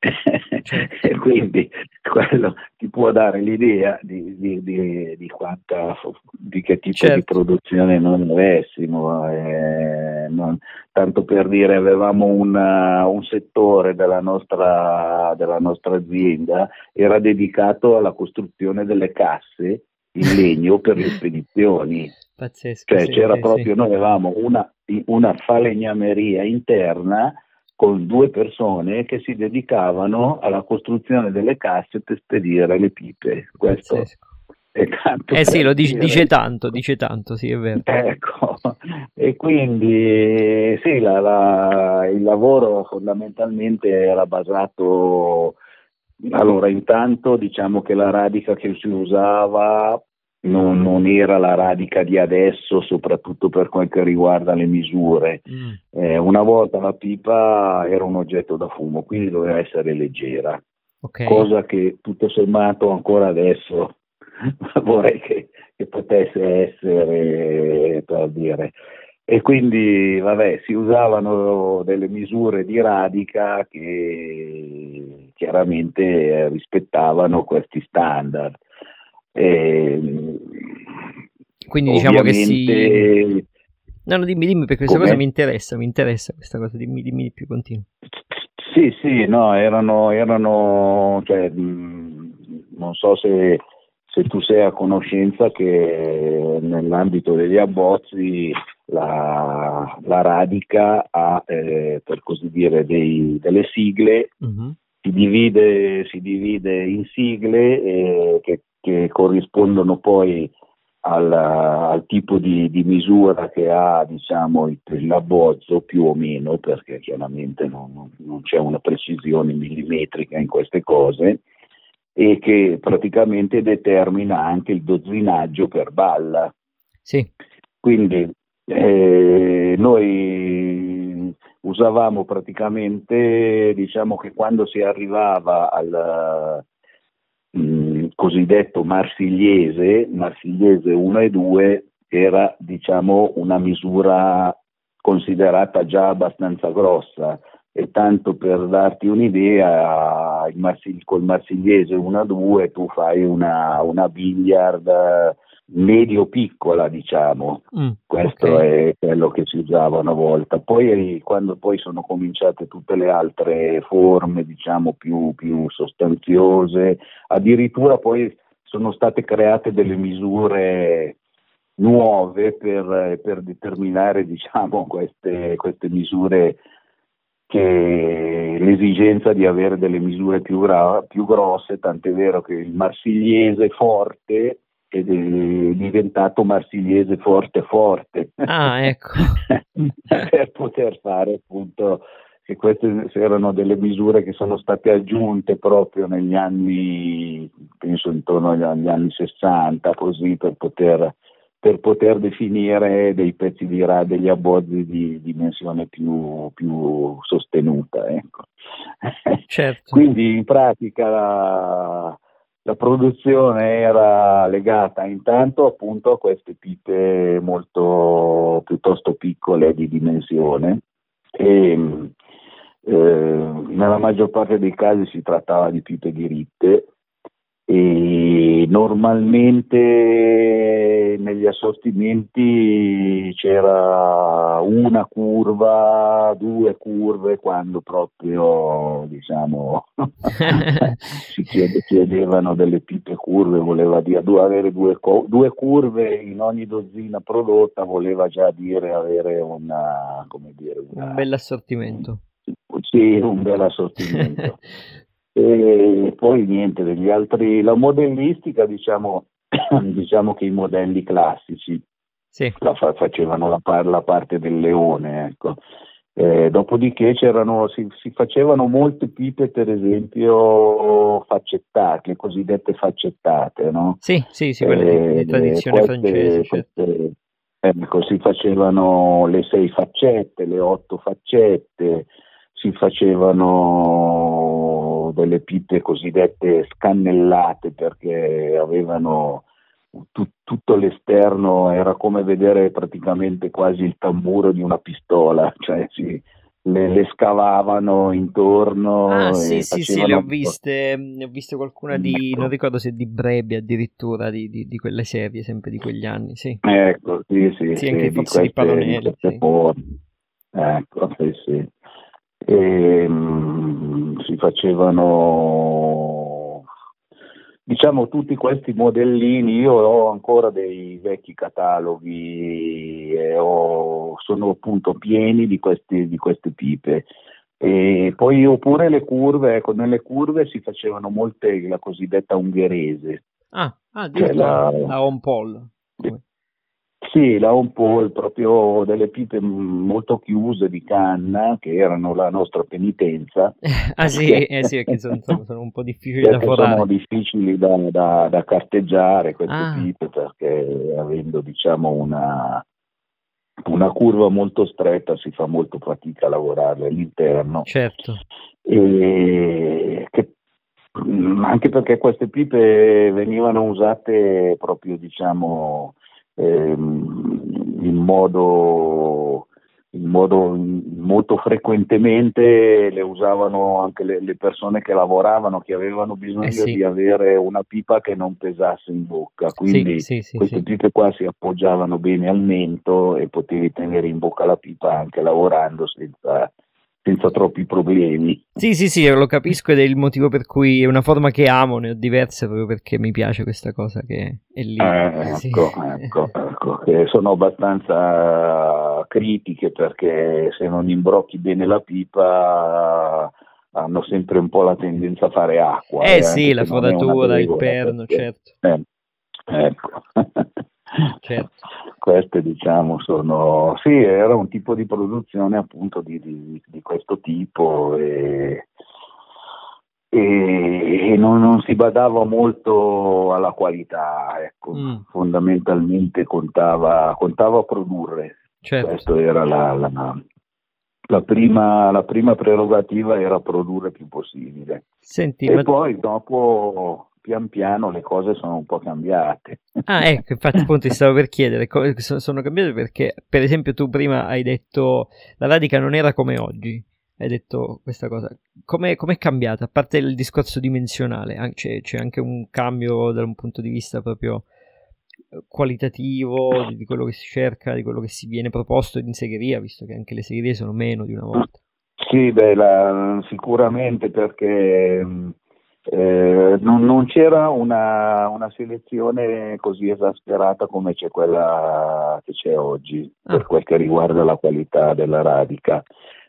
Certo. e quindi quello ti può dare l'idea di, di, di, di quanta, di che tipo certo. di produzione noi avessimo. Eh, non, tanto per dire, avevamo una, un settore della nostra, della nostra azienda, era dedicato alla costruzione delle casse in legno per le spedizioni. Pazzesco. Cioè sì, c'era sì, proprio, sì. noi avevamo una, una falegnameria interna con due persone che si dedicavano alla costruzione delle casse per spedire le pipe. Questo Pazzesco. è tanto. Eh sì, lo dice, dice, tanto, dice tanto, sì, è vero. Ecco, e quindi sì, la, la, il lavoro fondamentalmente era basato allora, intanto diciamo che la radica che si usava non, non, era la radica di adesso, soprattutto per quel che riguarda le misure. Mm. Eh, una volta la pipa era un oggetto da fumo, quindi doveva essere leggera, okay. cosa che tutto sommato ancora adesso vorrei che, che potesse essere, per dire, e quindi vabbè, si usavano delle misure di radica che chiaramente rispettavano questi standard. E, Quindi diciamo che si... No, no, dimmi, dimmi, perché questa Come? cosa mi interessa, mi interessa questa cosa, dimmi, dimmi di più, continua. Sì, sì, no, erano, erano cioè, non so se, se, tu sei a conoscenza che nell'ambito degli abbozzi la, la Radica ha, eh, per così dire, dei, delle sigle, uh-huh. Si, divide, si, divide, in sigle eh, che, che, corrispondono poi al, al tipo di, di, misura che ha diciamo, il, l'abbozzo più o meno, perché chiaramente non, non c'è una precisione millimetrica in queste cose e che praticamente determina anche il dozzinaggio per balla. Sì. Quindi eh, noi usavamo praticamente, diciamo che quando si arrivava al mm, cosiddetto marsigliese, marsigliese 1 e 2, era diciamo una misura considerata già abbastanza grossa. E tanto per darti un'idea, il Marsigli, col Marsigliese 1-2 tu fai una, una billiard medio-piccola, diciamo. Mm, Questo okay. è quello che si usava una volta. Poi, quando poi sono cominciate tutte le altre forme, diciamo, più, più sostanziose, addirittura poi sono state create delle misure nuove per, per determinare diciamo, queste, queste misure che l'esigenza di avere delle misure più, gra- più grosse, tant'è vero che il marsigliese forte è diventato marsigliese forte forte. Ah, ecco. per poter fare appunto che queste erano delle misure che sono state aggiunte proprio negli anni, penso intorno agli, agli anni 60, così per poter per poter definire dei pezzi di ra- degli abbozzi di dimensione più, più sostenuta. Ecco. Certo. Quindi in pratica la, produzione era legata intanto appunto a queste pipe molto piuttosto piccole di dimensione. E eh, nella maggior parte dei casi si trattava di pipe diritte e normalmente negli assortimenti c'era una curva, due curve quando proprio diciamo si chiedevano delle pippe curve, voleva dire avere due, due, curve in ogni dozzina prodotta voleva già dire avere una, dire, una un bel assortimento. Sì, un bel assortimento. E poi niente, degli altri, la modellistica diciamo, diciamo che i modelli classici sì. la fa, facevano la, par- la, parte del leone, ecco. Eh, dopodiché si, si, facevano molte pipe, per esempio, faccettate, le cosiddette faccettate, no? Sì, sì, sì, quelle eh, di tradizione queste, francese. Certo. Queste, ecco, si facevano le sei faccette, le otto faccette, si facevano delle pippe cosiddette scannellate perché avevano tu, tutto l'esterno, era come vedere praticamente quasi il tamburo di una pistola, cioè si, le, le, scavavano intorno. Ah, sì, sì, sì, le ho viste. Ne ho viste qualcuna di, ecco. non ricordo se di Brebi addirittura, di, di, di, quelle serie, sempre di quegli anni, sì. Ecco, sì, sì. Sì, anche i forse di Palonelli. Sì. Ecco, sì, sì e, mh, si facevano diciamo tutti questi modellini. Io ho ancora dei vecchi cataloghi e ho, sono appunto pieni di, questi, di queste pipe. E poi oppure le curve ecco nelle curve si facevano molte la cosiddetta ungherese. Ah, ah cioè la, la home pole sì, la Home Pole, proprio delle pipe molto chiuse di canna, che erano la nostra penitenza. ah sì, eh sì perché sono, sono, un po' difficili da forare. Sono difficili da, da, da carteggiare queste ah. pipe, perché avendo diciamo una, una curva molto stretta si fa molto fatica a lavorarle all'interno. Certo. E che, anche perché queste pipe venivano usate proprio diciamo in modo in modo molto frequentemente le usavano anche le, le, persone che lavoravano, che avevano bisogno eh sì. di avere una pipa che non pesasse in bocca. Quindi sì, sì, queste pipe qua si appoggiavano bene al mento e potevi tenere in bocca la pipa anche lavorando senza, senza troppi problemi. Sì, sì, sì, lo capisco ed è il motivo per cui è una forma che amo, ne ho diverse proprio perché mi piace questa cosa che è lì. Eh, sì. ecco, ecco, ecco, sono abbastanza critiche perché se non imbrocchi bene la pipa hanno sempre un po' la tendenza a fare acqua. Eh, eh sì, la foratura, il perno, perché, certo. Eh, ecco. certo. Queste diciamo sono, sì, era un tipo di produzione appunto di, di, di questo tipo e, e, e non, non, si badava molto alla qualità, ecco. mm. fondamentalmente contava, contava produrre, certo. questa era la, la, la, prima, la prima prerogativa era produrre più possibile. Senti, e ma... poi dopo pian piano le cose sono un po' cambiate. Ah, ecco, infatti appunto ti stavo per chiedere, sono cambiate perché per esempio tu prima hai detto la radica non era come oggi, hai detto questa cosa, come è cambiata? A parte il discorso dimensionale, c'è, c'è, anche un cambio da un punto di vista proprio eh, qualitativo di, di quello che si cerca, di quello che si viene proposto in segheria, visto che anche le segherie sono meno di una volta. Sì, beh, la, sicuramente perché eh, non, non, c'era una, una, selezione così esasperata come c'è quella che c'è oggi ah. per quel che riguarda la qualità della radica.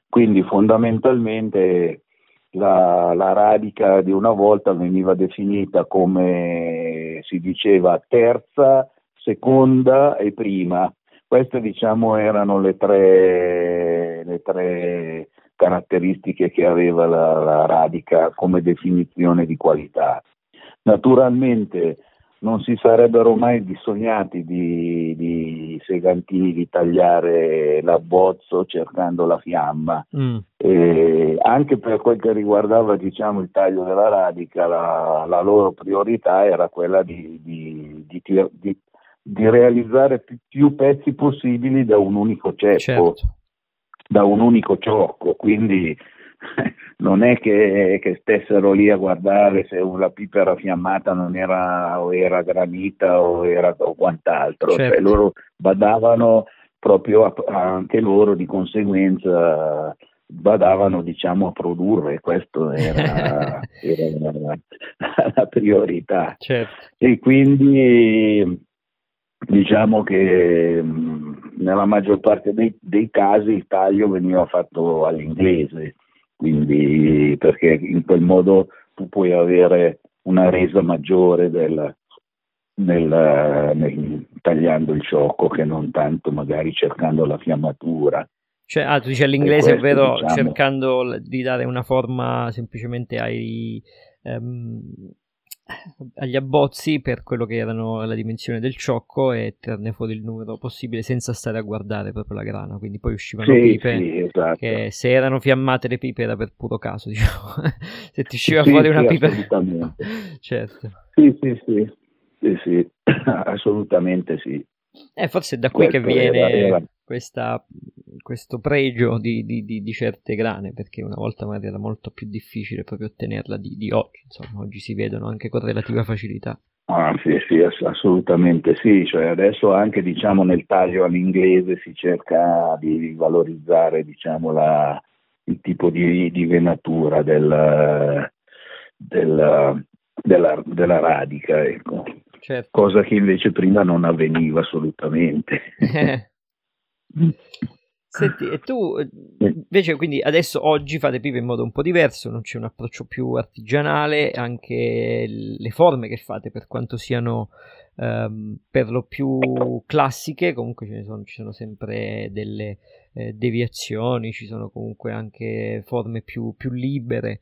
Quindi fondamentalmente la, la, radica di una volta veniva definita come si diceva terza, seconda e prima. Queste diciamo erano le tre, le tre caratteristiche che aveva la, la radica come definizione di qualità. Naturalmente non si sarebbero mai bisognati di, di segantini di tagliare l'abbozzo cercando la fiamma. Mm. anche per quel che riguardava diciamo, il taglio della radica, la, la loro priorità era quella di, di, di realizzare più, più, pezzi possibili da un unico ceppo. Certo da un unico ciocco, quindi non è che, che, stessero lì a guardare se la pipa era fiammata non era, o era granita o, era, o quant'altro, cioè, certo. cioè, loro badavano proprio a, anche loro di conseguenza badavano diciamo a produrre, questa era, era la, la, priorità. Certo. E quindi diciamo che nella maggior parte dei, dei, casi il taglio veniva fatto all'inglese, quindi perché in quel modo tu puoi avere una resa maggiore del, nel, nel, tagliando il ciocco che non tanto magari cercando la fiammatura. Cioè, ah, tu dici all'inglese, ovvero diciamo, cercando di dare una forma semplicemente ai, um, agli abbozzi per quello che erano la dimensione del ciocco e tirarne fuori il numero possibile senza stare a guardare proprio la grana. Quindi poi uscivano sì, pipe sì, esatto. che se erano fiammate le pipe era per puro caso, diciamo. se ti usciva sì, fuori una pipa. certo. Sì, sì, sì. Sì, sì. assolutamente sì. Eh, forse è da qui Questo che viene era, era. Questa, questo pregio di, di, di, di, certe grane, perché una volta magari era molto più difficile proprio ottenerla di, oggi, insomma, oggi si vedono anche con relativa facilità. Ah, sì, sì, assolutamente sì, cioè adesso anche diciamo, nel taglio all'inglese si cerca di valorizzare diciamo, la, il tipo di, di venatura del, del, della, della, radica, ecco. certo. cosa che invece prima non avveniva assolutamente. Senti, e tu invece quindi adesso oggi fate pipe in modo un po' diverso, non c'è un approccio più artigianale, anche le forme che fate per quanto siano um, per lo più classiche, comunque ce ne sono, ci sono sempre delle eh, deviazioni, ci sono comunque anche forme più, più libere.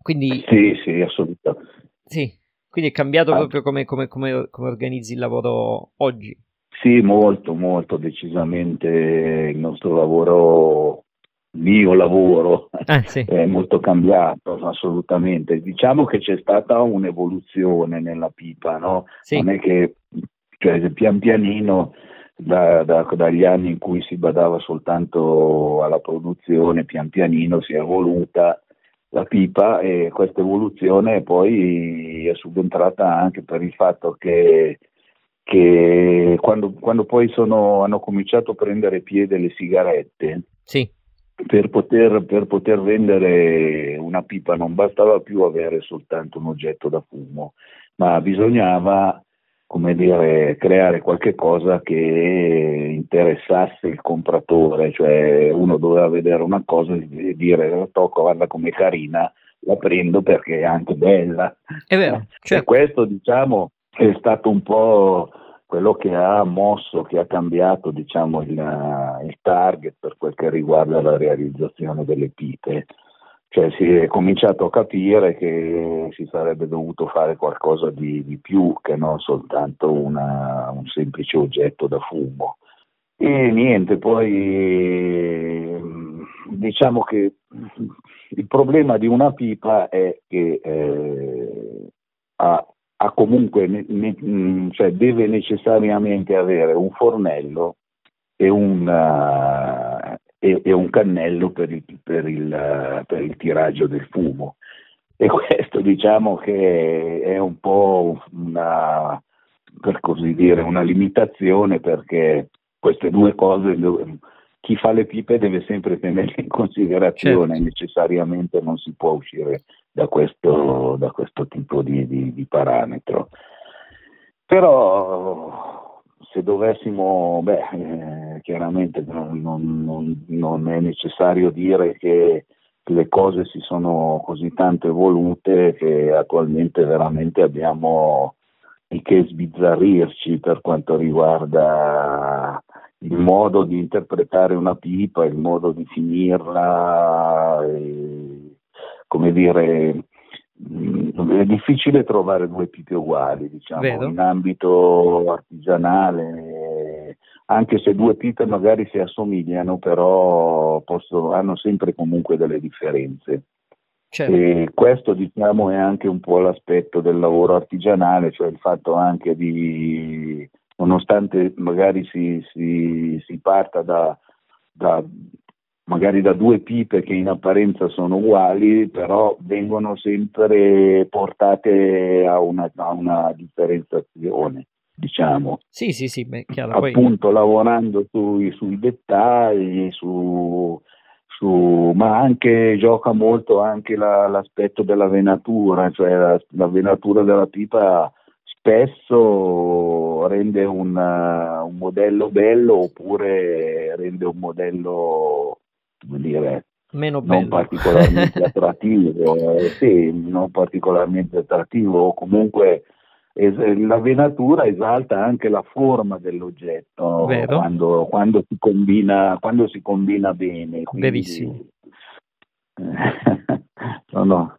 Quindi, sì, sì, assolutamente. Sì, quindi è cambiato ah. proprio come, come, come, come organizzi il lavoro oggi. Sì, molto, molto, decisamente il nostro lavoro, il mio lavoro, eh, sì. è molto cambiato, assolutamente. Diciamo che c'è stata un'evoluzione nella pipa, no? Sì. Non è che cioè, pian pianino da, da, dagli anni in cui si badava soltanto alla produzione, pian pianino si è evoluta la pipa e questa evoluzione poi è subentrata anche per il fatto che, che quando, quando, poi sono, hanno cominciato a prendere piede le sigarette, sì. per, poter, per poter vendere una pipa non bastava più avere soltanto un oggetto da fumo, ma bisognava come dire, creare qualche cosa che interessasse il compratore, cioè uno doveva vedere una cosa e dire la tocco, guarda come carina, la prendo perché è anche bella. È vero. Certo. E questo diciamo è stato un po' quello che ha mosso, che ha cambiato diciamo, il, il target per quel che riguarda la realizzazione delle pipe cioè si è cominciato a capire che si sarebbe dovuto fare qualcosa di, di più che non soltanto una, un semplice oggetto da fumo. E niente, poi diciamo che il problema di una pipa è che eh, ha, ha, comunque, ne, ne, cioè deve necessariamente avere un fornello e una, e, e un cannello per il, per, il, per il, tiraggio del fumo. E questo diciamo che è un po' una, per così dire, una limitazione perché queste due cose chi fa le pipe deve sempre tenerle in considerazione, certo. necessariamente non si può uscire da questo, da questo tipo di, di, di parametro. Però se dovessimo, beh, eh, chiaramente non, non, non, è necessario dire che le cose si sono così tanto evolute che attualmente veramente abbiamo di che sbizzarrirci per quanto riguarda il modo di interpretare una pipa, il modo di finirla, e, come dire, è difficile trovare due pipe uguali, diciamo, Vedo. in ambito artigianale, anche se due pipe magari si assomigliano, però possono, hanno sempre comunque delle differenze. Certo. E questo diciamo è anche un po' l'aspetto del lavoro artigianale, cioè il fatto anche di, nonostante magari si, si, si parta da, da magari da due pipe che in apparenza sono uguali, però vengono sempre portate a una, a una differenziazione, diciamo. Sì, sì, sì, beh, chiaro. Appunto, poi... lavorando sui, sui dettagli, su, su, ma anche gioca molto anche la, l'aspetto della venatura, cioè la, la, venatura della pipa spesso rende un, un modello bello oppure rende un modello come dire, Meno non particolarmente attrattivo, eh, sì, non particolarmente attrattivo, o comunque es- la venatura esalta anche la forma dell'oggetto quando, quando, si combina, quando si combina bene. Quindi, Verissimo. sono,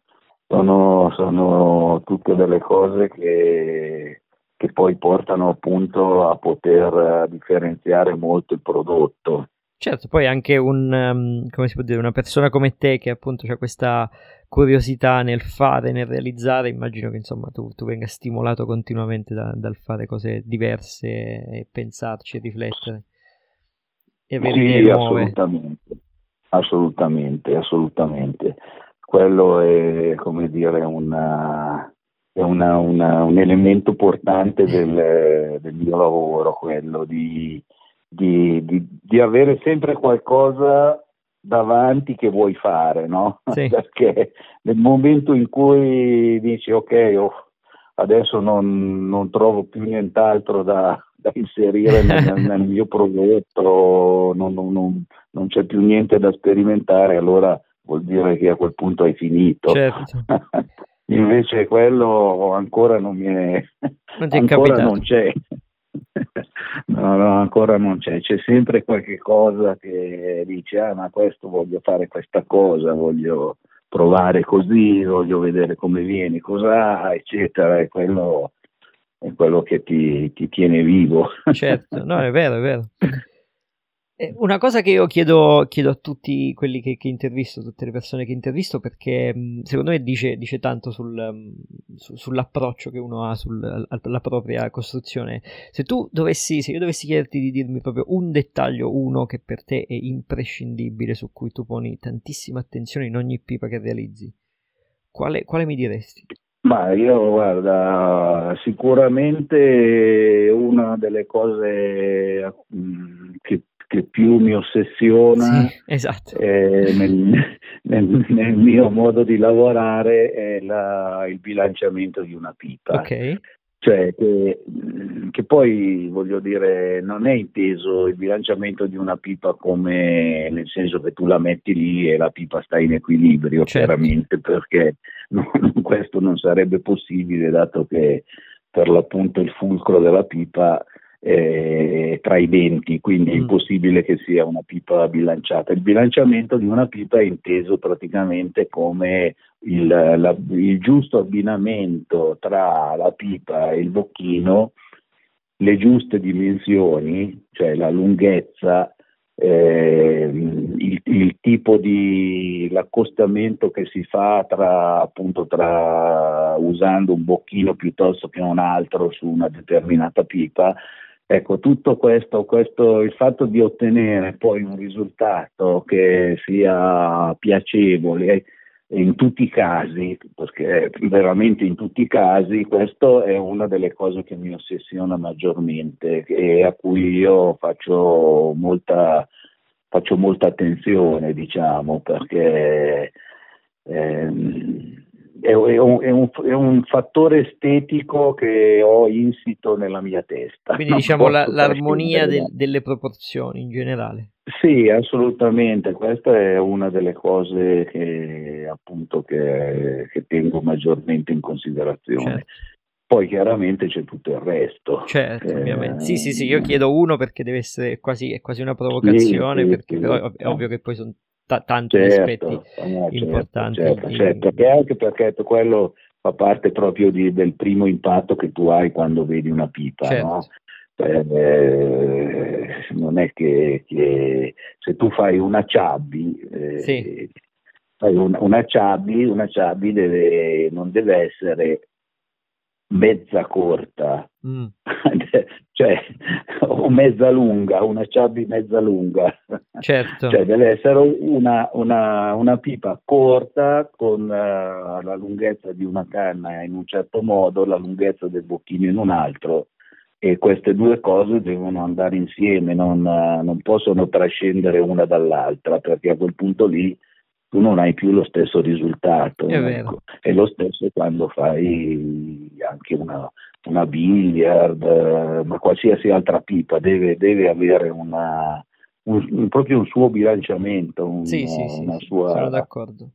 sono, sono tutte delle cose che, che poi portano appunto a poter differenziare molto il prodotto. Certo, poi anche un, um, come si può dire, una persona come te che appunto ha questa curiosità nel fare, nel realizzare, immagino che insomma tu, tu venga stimolato continuamente da, dal fare cose diverse e pensarci e riflettere. E avere sì, assolutamente, assolutamente, assolutamente. Quello è, come dire, una, è una, una, un elemento portante del, del mio lavoro, quello di di, di, di, avere sempre qualcosa davanti che vuoi fare, no? Sì. Perché nel momento in cui dici ok, oh, adesso non, non, trovo più nient'altro da, da inserire nel, nel, mio prodotto, non, non, non, c'è più niente da sperimentare, allora vuol dire che a quel punto hai finito. Certo. Invece quello ancora non mi è, non ancora non c'è. No, no, ancora non c'è, c'è sempre qualche cosa che dice, ah ma questo voglio fare questa cosa, voglio provare così, voglio vedere come viene, cosa eccetera, e quello è quello che ti, ti tiene vivo. Certo, no, è vero, è vero. Eh, una cosa che io chiedo, chiedo a tutti quelli che, che, intervisto, tutte le persone che intervisto, perché secondo me dice, dice tanto sul, su, sull'approccio che uno ha sulla propria costruzione. Se tu dovessi, se io dovessi chiederti di dirmi proprio un dettaglio, uno che per te è imprescindibile, su cui tu poni tantissima attenzione in ogni pipa che realizzi, quale, quale mi diresti? Ma io guarda, sicuramente una delle cose che che più mi ossessiona sì, esatto. nel, nel, nel, mio modo di lavorare è la, il bilanciamento di una pipa. Okay. Cioè che, che, poi voglio dire non è inteso il bilanciamento di una pipa come nel senso che tu la metti lì e la pipa sta in equilibrio, certo. chiaramente perché non, questo non sarebbe possibile dato che per l'appunto il fulcro della pipa eh, tra i denti, quindi è mm. impossibile che sia una pipa bilanciata. Il bilanciamento di una pipa è inteso praticamente come il, la, il giusto abbinamento tra la pipa e il bocchino, le giuste dimensioni, cioè la lunghezza, eh, il, il, tipo di l'accostamento che si fa tra appunto tra usando un bocchino piuttosto che un altro su una determinata pipa Ecco, tutto questo, questo, il fatto di ottenere poi un risultato che sia piacevole in tutti i casi, perché veramente in tutti i casi, questo è una delle cose che mi ossessiona maggiormente e a cui io faccio molta, faccio molta attenzione, diciamo, perché ehm, è, un, è, un, è, un, fattore estetico che ho insito nella mia testa. Quindi non diciamo la, l'armonia del, delle proporzioni in generale. Sì, assolutamente, questa è una delle cose che appunto che, che tengo maggiormente in considerazione. Certo. Poi chiaramente c'è tutto il resto. Certo, eh, ovviamente. Sì, sì, sì, io chiedo uno perché deve essere quasi, è quasi una provocazione, sì, perché sì, però è ovvio che poi sono t- tanti certo, aspetti no, certo, importanti. Certo, certo, e anche perché quello fa parte proprio di, del primo impatto che tu hai quando vedi una pipa, certo. no? eh, non è che, che, se tu fai una ciabbi, eh, sì. fai una, una ciabbi, una ciabbi deve, non deve essere mezza corta, mm. cioè o mezza lunga, una ciabbi mezza lunga. Certo. Cioè deve essere una, una, una pipa corta con uh, la lunghezza di una canna in un certo modo, la lunghezza del bocchino in un altro e queste due cose devono andare insieme, non, uh, non possono trascendere una dall'altra perché a quel punto lì tu non hai più lo stesso risultato. Ecco. È lo stesso quando fai anche una, una billiard, ma qualsiasi altra pipa, deve, deve avere una, un, un, proprio un suo bilanciamento. Un, sì, sì, sì, sua... sono d'accordo.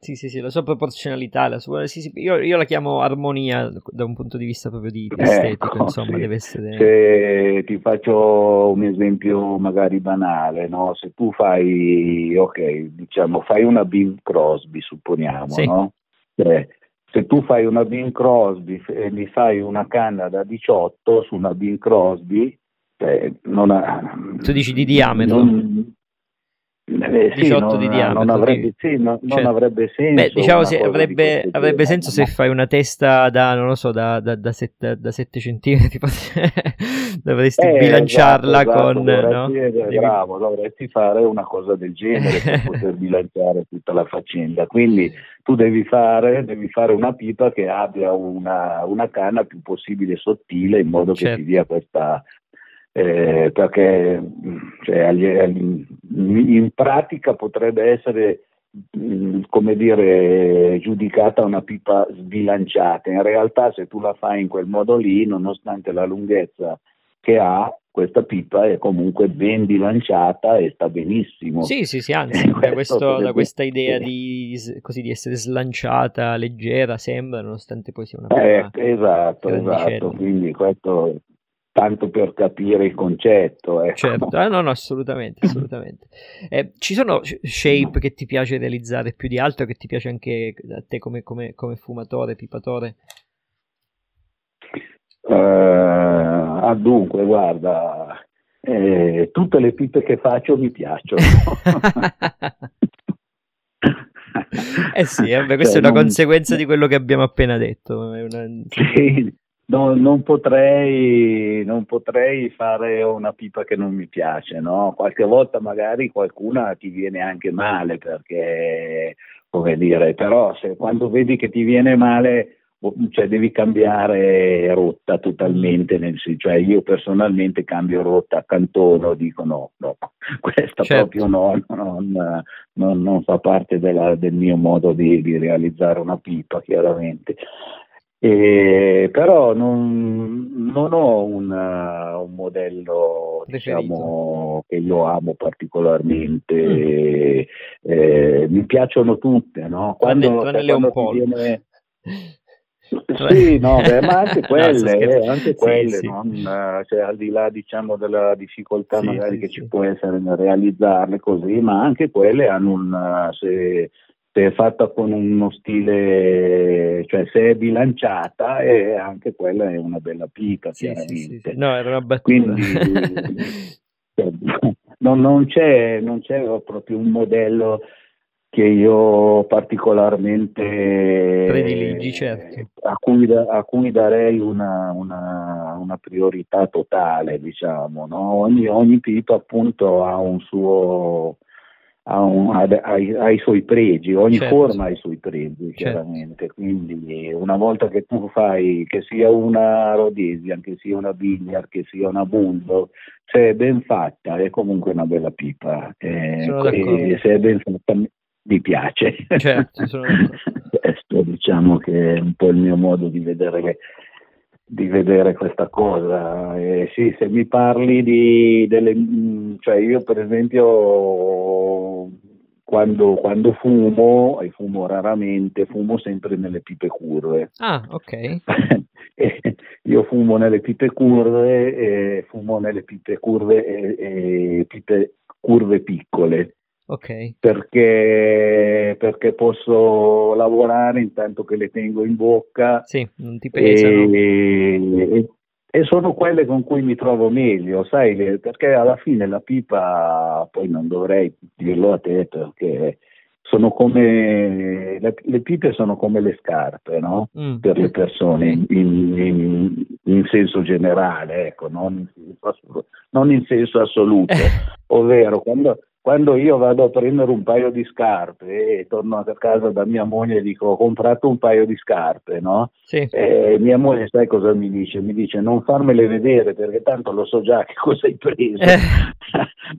Sì, sì, sì, la sua proporzionalità, la sua, sì, sì, io, io, la chiamo armonia da un punto di vista proprio di, di estetico, ecco, insomma, sì. deve essere... Se ti faccio un esempio magari banale, no? Se tu fai, ok, diciamo, fai una Bing Crosby, supponiamo, sì. no? Eh, se tu fai una Bing Crosby e mi fai una canna da 18 su una Bing Crosby, eh, non ha, tu dici di diametro? Non, eh, 18 sì, di diametro. Non avrebbe, sì, no, non certo. avrebbe senso. Beh, diciamo se avrebbe, avrebbe senso se fai una testa da, non lo so, da, da, da, 7, da 7 centimetri, dovresti eh, bilanciarla esatto, con... Dovresti, no? Bravo, dovresti fare una cosa del genere per poter bilanciare tutta la faccenda. Quindi tu devi fare, devi fare una pipa che abbia una, una canna più possibile sottile in modo certo. che ti dia questa eh, perché cioè, in pratica potrebbe essere mm, come dire, giudicata una pipa sbilanciata. In realtà se tu la fai in quel modo lì, nonostante la lunghezza che ha, questa pipa è comunque ben bilanciata e sta benissimo. Sì, sì, sì, anzi, da, questo, da questa idea di, così, di, essere slanciata, leggera, sembra, nonostante poi sia una pipa. Eh, esatto, esatto, quindi questo tanto per capire il concetto. Ecco. Certo, ah, no, no, assolutamente, assolutamente. Eh, ci sono shape che ti piace realizzare più di altro, che ti piace anche a te come, come, come fumatore, pipatore? Uh, ah, dunque, guarda, eh, tutte le pipe che faccio mi piacciono. eh sì, eh, questa cioè, è una non... conseguenza di quello che abbiamo appena detto. Una... Sì, no, non, potrei, non, potrei, fare una pipa che non mi piace, no? Qualche volta magari qualcuna ti viene anche male perché, come dire, però se quando vedi che ti viene male cioè devi cambiare rotta totalmente, nel, cioè io personalmente cambio rotta, cantono, dico no, no questa certo. proprio no, non, non, non fa parte della, del mio modo di, di, realizzare una pipa chiaramente. E, però non, non ho una, un modello diciamo, che io amo particolarmente, mm. eh, mi piacciono tutte, no? quando, quando, quando viene, sì, no, beh, ma anche quelle, no, eh, anche quelle sì, non, sì. Cioè, al di là diciamo, della difficoltà sì, magari che ci può essere nel realizzarle così, ma anche quelle hanno un, se, se, è fatta con uno stile, cioè se è bilanciata, e anche quella è una bella pica, chiaramente. No, era una battuta. Quindi, cioè, non, non, c'è, non c'è proprio un modello che io particolarmente prediligi, certo. a, cui, a cui darei una, una, una, priorità totale, diciamo. No? Ogni, ogni pipa appunto ha un suo un, ha, ha, ha i suoi pregi, ogni certo. forma ha i suoi pregi, certo. chiaramente. Certo. Quindi una volta che tu fai che sia una Rhodesian, che sia una Billiard, che sia una Bulldog, se è ben fatta è comunque una bella pipa. Eh, e se è ben fatta mi piace. Certo, Questo diciamo che è un po' il mio modo di vedere, di vedere questa cosa. E sì, se mi parli di delle, cioè io per esempio quando, quando, fumo, e fumo raramente, fumo sempre nelle pipe curve. Ah, ok. io fumo nelle pipe curve, e fumo nelle pipe curve e, e pipe curve piccole. Okay. Perché, perché, posso lavorare intanto che le tengo in bocca. Sì, non ti pesano. E, e, sono quelle con cui mi trovo meglio, sai, perché alla fine la pipa, poi non dovrei dirlo a te perché sono come le, le pipe sono come le scarpe, no? Mm. Per le persone in, in, in senso generale, ecco, non, non in senso assoluto, ovvero quando quando io vado a prendere un paio di scarpe e torno a casa da mia moglie e dico ho comprato un paio di scarpe, no? Sì. E mia moglie sai cosa mi dice? Mi dice non farmele vedere perché tanto lo so già che cosa hai preso. Eh.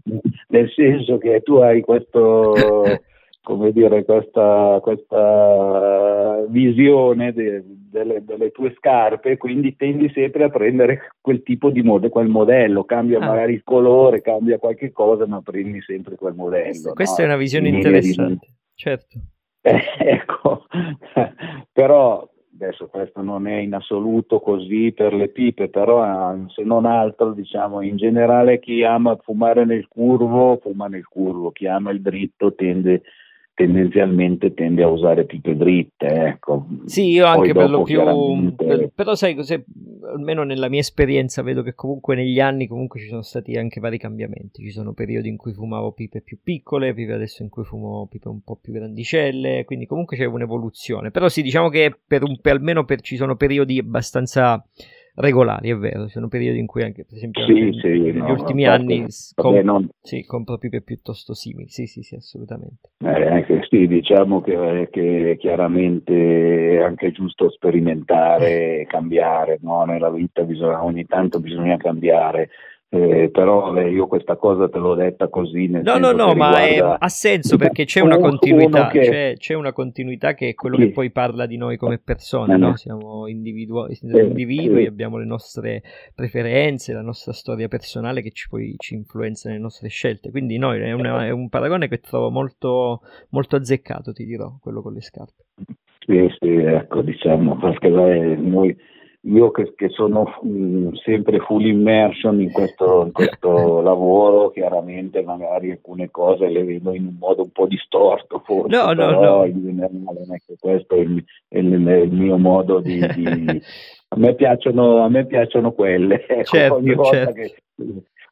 Nel senso che tu hai questo come dire, questa, questa visione de, delle, delle, tue scarpe, quindi tendi sempre a prendere quel tipo di modello, quel modello, cambia ah. magari il colore, cambia qualche cosa, ma prendi sempre quel modello. Questa no? è una visione interessante, di... certo. Eh, ecco, però adesso questo non è in assoluto così per le pipe, però se non altro diciamo in generale chi ama fumare nel curvo fuma nel curvo, chi ama il dritto tende tendenzialmente tende a usare pipe dritte. Ecco. Sì, io anche per lo più, per, però sai cos'è, almeno nella mia esperienza vedo che comunque negli anni comunque ci sono stati anche vari cambiamenti, ci sono periodi in cui fumavo pipe più piccole, pipe adesso in cui fumo pipe un po' più grandicelle, quindi comunque c'è un'evoluzione, però sì diciamo che per un, per, almeno per, ci sono periodi abbastanza regolari, è vero, ci sono periodi in cui anche, per esempio, sì, anche sì, negli no, ultimi no, anni com- non... sì, compro pipe piuttosto simili, sì, sì, sì, assolutamente. Eh, sì, diciamo che, che, chiaramente è anche giusto sperimentare, cambiare, no? nella vita bisogna, ogni tanto bisogna cambiare, eh, però eh, io questa cosa te l'ho detta così. Nel no, no, no, ma è, ha senso perché c'è una continuità, che... c'è, c'è, una continuità che è quello sì. che poi parla di noi come persone, no? Siamo individu- individui, abbiamo le nostre preferenze, la nostra storia personale che ci, poi, ci influenza nelle nostre scelte. Quindi no, è, una, è, un paragone che trovo molto, molto azzeccato, ti dirò, quello con le scarpe. Sì, sì, ecco, diciamo, perché noi io che, che sono mh, mm, sempre full immersion in questo, in questo lavoro, chiaramente magari alcune cose le vedo in un modo un po' distorto, forse, no, no, no. in generale non è che questo è il, è il, è il mio modo di... di... a, me piacciono, a me piacciono quelle, ecco, certo, ogni volta certo. che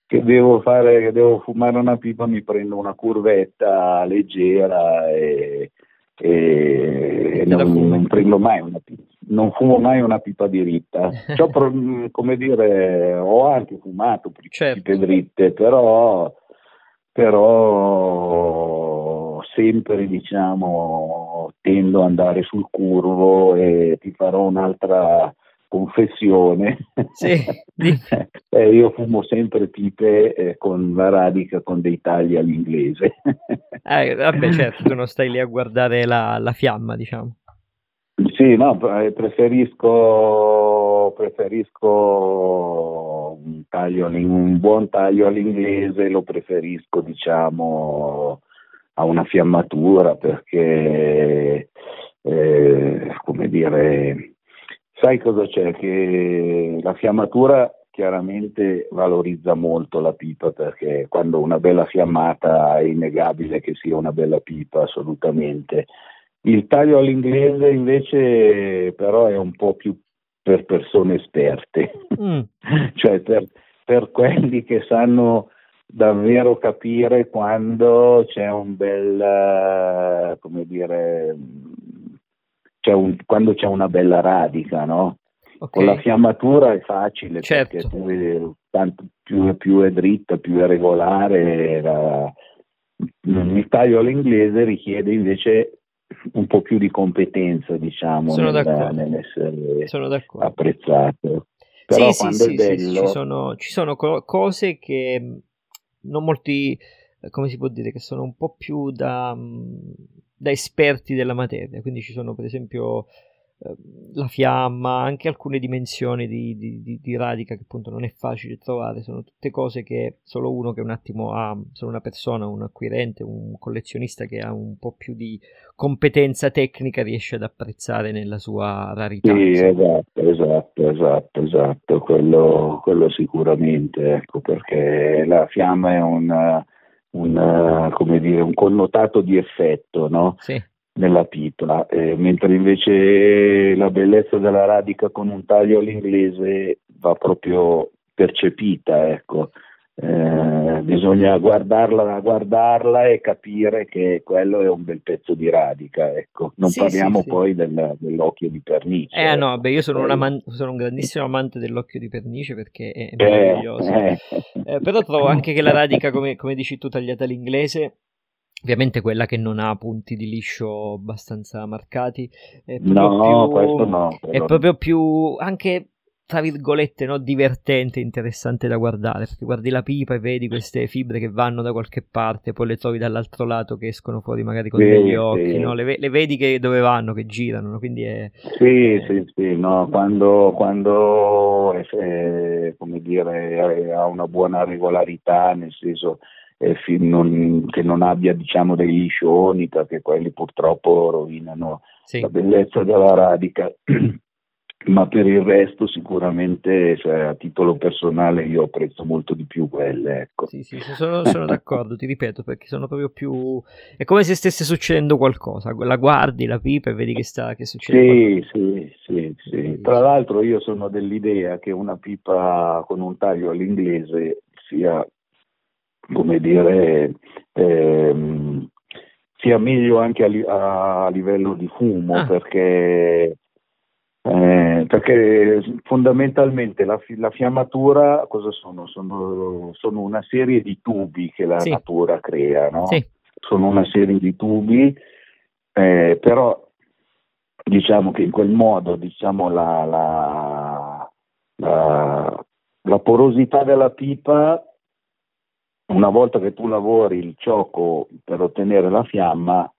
che devo fare, che devo fumare una pipa, mi prendo una curvetta leggera e, e non, non, prendo mai una pipa, non fumo mai una pipa diritta. Cioè, come dire, ho anche fumato certo. pipe dritte, però, però sempre diciamo tendo ad andare sul curvo e ti farò un'altra confessione. Sì, eh, io fumo sempre pipe eh, con la radica con dei tagli all'inglese. eh, vabbè, certo, tu non stai lì a guardare la, la fiamma, diciamo. Sì, no, eh, preferisco, preferisco un, taglio, un buon taglio all'inglese, lo preferisco, diciamo, a una fiammatura perché, eh, come dire, Sai cosa c'è? Che la fiammatura chiaramente valorizza molto la pipa perché quando una bella fiammata è innegabile che sia una bella pipa, assolutamente. Il taglio all'inglese invece però è un po' più per persone esperte, mm. cioè per, per quelli che sanno davvero capire quando c'è un bel, come dire, c'è un, quando c'è una bella radica, no? Okay. Con la fiammatura è facile certo. perché tu, tanto più, più, è dritta, più è regolare. La, il taglio all'inglese richiede invece un po' più di competenza, diciamo, sono nel, nell'essere sono apprezzato. Però sì, sì, sì, bello... sì, ci sono, ci sono co- cose che non molti, come si può dire, che sono un po' più da da esperti della materia, quindi ci sono per esempio eh, la fiamma, anche alcune dimensioni di, di, di, di, radica che appunto non è facile trovare, sono tutte cose che solo uno che un attimo ha, solo una persona, un acquirente, un collezionista che ha un po' più di competenza tecnica riesce ad apprezzare nella sua rarità. Sì, esatto, esatto, esatto, esatto, quello, quello sicuramente, ecco perché la fiamma è un un, come dire, un connotato di effetto no? sì. Nella pipa, eh, mentre invece la bellezza della radica con un taglio all'inglese va proprio percepita. Ecco eh, bisogna guardarla, guardarla e capire che quello è un bel pezzo di radica. Ecco. Non sì, parliamo sì, poi sì. Del, dell'occhio di pernice. Eh no, ecco. beh, io sono un, aman- sono un, grandissimo amante dell'occhio di pernice perché è eh, meraviglioso. Eh, eh. però trovo anche che la radica, come, come dici tu, tagliata all'inglese, Ovviamente quella che non ha punti di liscio abbastanza marcati. È no, più, questo no. È proprio più anche tra virgolette, no, divertente, interessante da guardare, perché guardi la pipa e vedi queste fibre che vanno da qualche parte, poi le trovi dall'altro lato che escono fuori magari con sì, degli occhi, sì. no? le, le, vedi che dove vanno, che girano, no? quindi è... Sì, è... sì, sì, no, quando, quando è, come dire, ha una buona regolarità, nel senso non, che non abbia diciamo dei liscioni, perché quelli purtroppo rovinano sì. la bellezza della radica. ma per il resto sicuramente cioè, a titolo personale io apprezzo molto di più quelle. Ecco. Sì, sì, sono, sono d'accordo, ti ripeto, perché sono proprio più... è come se stesse succedendo qualcosa, la guardi la pipa e vedi che, sta, che succede. Sì, sì, sì, sì, Tra l'altro io sono dell'idea che una pipa con un taglio all'inglese sia, come dire... Ehm, sia meglio anche a, li- a livello di fumo ah. perché eh, perché fondamentalmente la, la, fiammatura cosa sono? sono? sono? una serie di tubi che la sì. natura crea, no? sì. sono una serie di tubi, eh, però diciamo che in quel modo diciamo, la, la, la, porosità della pipa, una volta che tu lavori il cioco per ottenere la fiamma,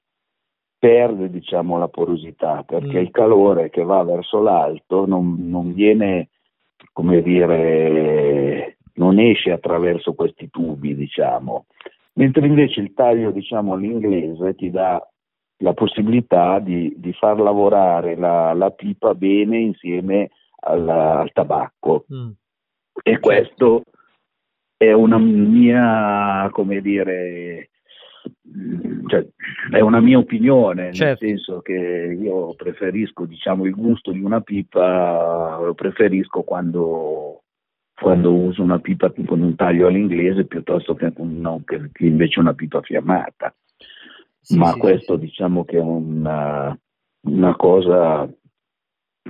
perde diciamo, la porosità perché mm. il calore che va verso l'alto non, non viene, come dire, non esce attraverso questi tubi, diciamo. Mentre invece il taglio, diciamo, all'inglese ti dà la possibilità di, di far lavorare la, la, pipa bene insieme al, al tabacco. Mm. E questo è una mia, come dire, cioè, è una mia opinione, certo. nel senso che io preferisco diciamo, il gusto di una pipa, lo preferisco quando quando uso una pipa con un taglio all'inglese piuttosto che, no, che, che invece una pipa fiammata. Sì, Ma sì, questo sì. diciamo che è una, una cosa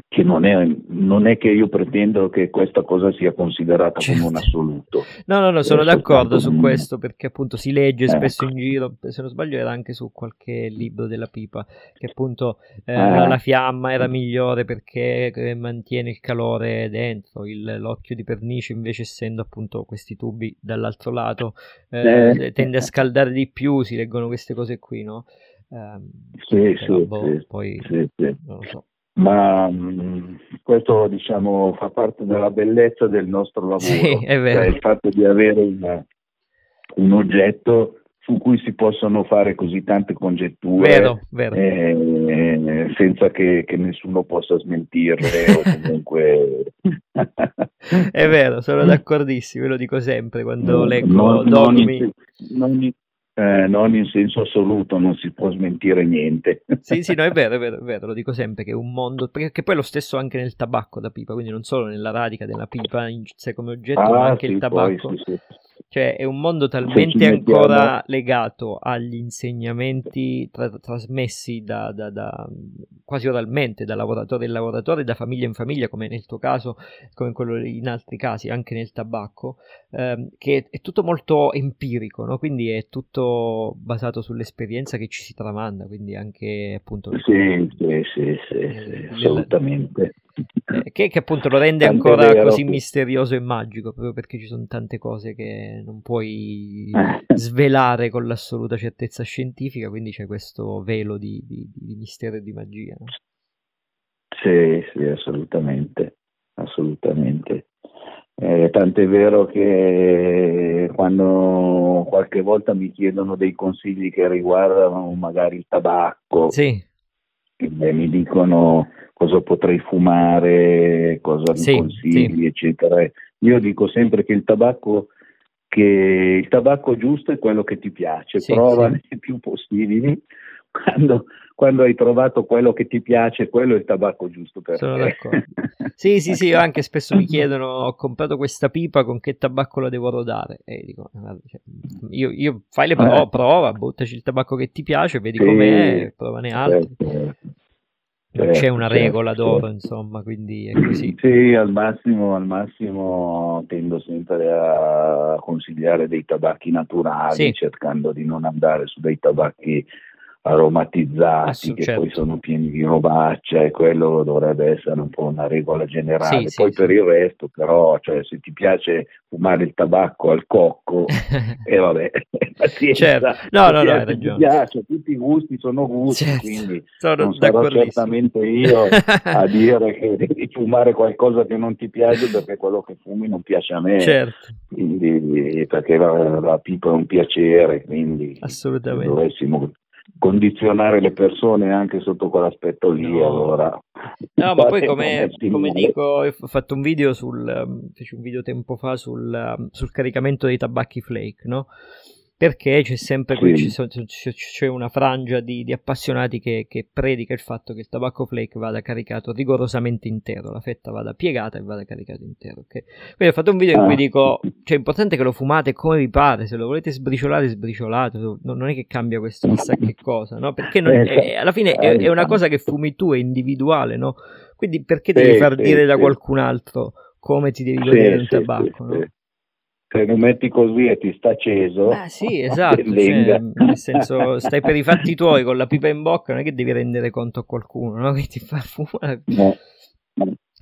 che non è, non è, che io pretendo che questa cosa sia considerata certo. come un certo. assoluto. No, no, no, sono d'accordo su questo perché appunto si legge ecco. spesso in giro, se non sbaglio era anche su qualche libro della pipa, che appunto eh, eh. la fiamma era migliore perché eh, mantiene il calore dentro, il, l'occhio di pernice invece essendo appunto questi tubi dall'altro lato eh, eh. tende a scaldare di più, si leggono queste cose qui, no? Ehm, sì, sì, boh, sì, poi sì, sì. non lo so ma mh, mm, questo diciamo fa parte della bellezza del nostro lavoro, sì, cioè il fatto di avere un, un, oggetto su cui si possono fare così tante congetture vero, vero. Eh, senza che, che, nessuno possa smentirle o comunque... È vero, sono d'accordissimo, ve lo dico sempre quando leggo non. Non, non, eh, non in senso assoluto, non si può smentire niente. Sì, sì, no, è vero, è vero, è vero, lo dico sempre che è un mondo, perché poi è lo stesso anche nel tabacco da pipa, quindi non solo nella radica della pipa in sé come oggetto, ah, ma anche sì, il tabacco. Poi, sì, sì. Cioè è un mondo talmente ancora legato agli insegnamenti tra- trasmessi da, da, da, quasi oralmente da lavoratore in lavoratore, da famiglia in famiglia, come nel tuo caso, come in, in altri casi, anche nel tabacco, ehm, che è tutto molto empirico, no? quindi è tutto basato sull'esperienza che ci si tramanda, quindi anche appunto... Sì, sì, sì, sì, sì assolutamente. Eh, che, che, appunto lo rende ancora vero, così misterioso e magico, proprio perché ci sono tante cose che non puoi svelare con l'assoluta certezza scientifica, quindi c'è questo velo di, di, di mistero e di magia. No? Sì, sì, assolutamente, assolutamente. Eh, tant'è vero che quando qualche volta mi chiedono dei consigli che riguardano magari il tabacco, sì. Mi dicono cosa potrei fumare, cosa mi sì, consigli, sì. eccetera. Io dico sempre che il tabacco, che il tabacco giusto è quello che ti piace, sì, prova sì. più possibili. Quando, quando, hai trovato quello che ti piace, quello è il tabacco giusto per Sono te. D'accordo. Sì, sì, sì, anche spesso mi chiedono, ho comprato questa pipa, con che tabacco la devo rodare? E dico, cioè, io, io, fai le prove, eh. prova, buttaci il tabacco che ti piace, vedi sì, com'è, provane altri. Certo non c'è una regola d'oro, insomma, quindi è così. Sì, al massimo, al massimo tendo sempre a consigliare dei tabacchi naturali, sì. cercando di non andare su dei tabacchi aromatizzati che certo. poi sono pieni di robaccia e quello dovrebbe essere un po' una regola generale. Sì, poi sì, per sì. il resto però, cioè, se ti piace fumare il tabacco al cocco, e eh, vabbè, certo. no, no, no, ti piace, tutti i gusti sono gusti, certo. quindi sono non sarò certamente io a dire che devi fumare qualcosa che non ti piace perché quello che fumi non piace a me. Certo. Quindi, perché la, la pipa è un piacere, quindi Assolutamente. dovessimo condizionare le persone anche sotto quell'aspetto lì no. allora. No ma poi come, come dico ho fatto un video sul um, feci un video tempo fa sul, um, sul caricamento dei tabacchi flake no perché c'è sempre sì. c'è, c'è, una frangia di, di appassionati che, che, predica il fatto che il tabacco flake vada caricato rigorosamente intero, la fetta vada piegata e vada caricato intero. Okay? Quindi ho fatto un video in cui ah. dico: cioè, è importante che lo fumate come vi pare, se lo volete sbriciolare, sbriciolate, non è che cambia questo chissà che cosa, no? Perché non, è, alla fine è, è, una cosa che fumi tu, è individuale, no? Quindi perché devi far dire da qualcun altro come ti devi godere un tabacco, no? Se lo metti così e ti sta acceso. Ah, sì, esatto. Cioè, nel senso, stai per i fatti tuoi con la pipa in bocca, non è che devi rendere conto a qualcuno no? che ti fa fumare. No.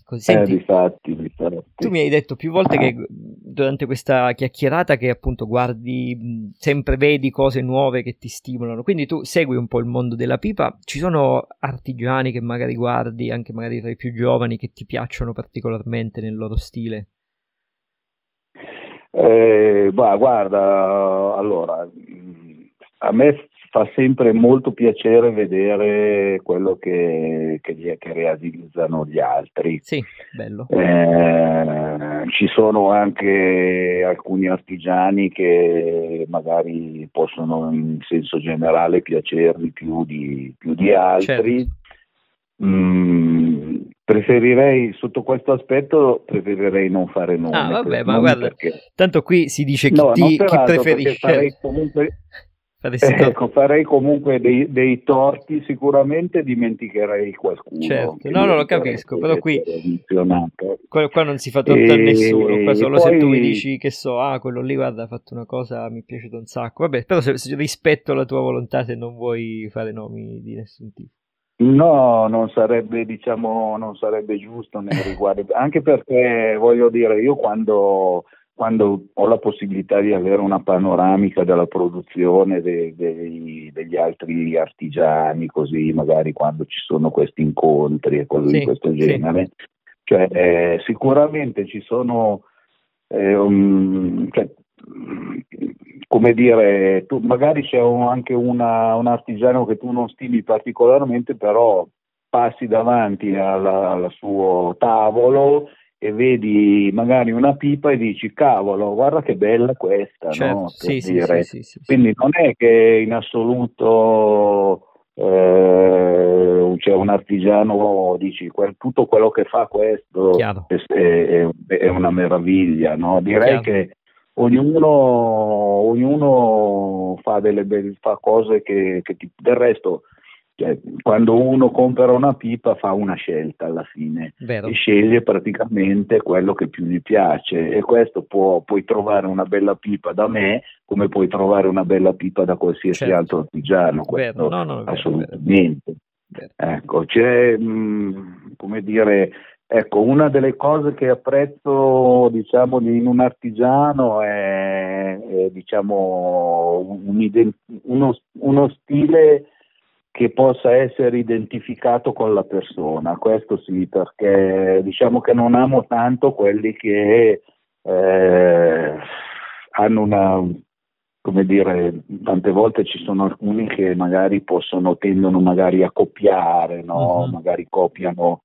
Così, senti, eh, difatti, difatti. Tu mi hai detto più volte che durante questa chiacchierata che appunto guardi, sempre vedi cose nuove che ti stimolano, quindi tu segui un po' il mondo della pipa, ci sono artigiani che magari guardi, anche magari tra i più giovani, che ti piacciono particolarmente nel loro stile? Eh, bah, guarda, allora, a me fa sempre molto piacere vedere quello che, che, che realizzano gli altri. Sì, bello. Eh, ci sono anche alcuni artigiani che magari possono in senso generale piacermi più di, più di altri. Certo. Mm, preferirei sotto questo aspetto preferirei non fare nomi. Ah, vabbè, ma guarda, perché... tanto qui si dice chi, no, ti, chi preferisce. Farei comunque, ecco, farei comunque dei, dei, torti, sicuramente dimenticherei qualcuno. Certo, no, no, lo capisco, però qui qua, qua, non si fa torto e... a nessuno, qua solo poi... se tu mi dici che so, ah, quello lì guarda ha fatto una cosa, mi è piaciuto un sacco, vabbè, però se, se rispetto la tua volontà se non vuoi fare nomi di nessun tipo. No, non sarebbe, diciamo, non sarebbe giusto nei riguardi, anche perché voglio dire, io quando, quando, ho la possibilità di avere una panoramica della produzione de, de, degli altri artigiani, così magari quando ci sono questi incontri e cose sì, di questo genere, sì. cioè, eh, sicuramente ci sono, eh, um, cioè, come dire, tu, magari c'è un, anche una, un artigiano che tu non stimi particolarmente, però passi davanti al suo tavolo e vedi magari una pipa e dici cavolo guarda che bella questa certo, no? sì, sì, sì, quindi non è che in assoluto eh, c'è un artigiano dici quel, tutto quello che fa questo è, è, è, una meraviglia no? direi Chiaro. che ognuno, ognuno fa, delle, fa cose che, che ti, del resto cioè, quando uno compra una pipa fa una scelta alla fine Vero. e sceglie praticamente quello che più gli piace e questo può, puoi trovare una bella pipa da me come puoi trovare una bella pipa da qualsiasi certo. altro artigiano questo no, no, assolutamente vero. ecco c'è mh, mm, come dire Ecco, una delle cose che apprezzo diciamo, in un artigiano è, è diciamo, un, uno, uno, stile che possa essere identificato con la persona. Questo sì, perché diciamo che non amo tanto quelli che eh, hanno una, come dire, tante volte ci sono alcuni che magari possono, tendono magari a copiare, no? uh-huh. magari copiano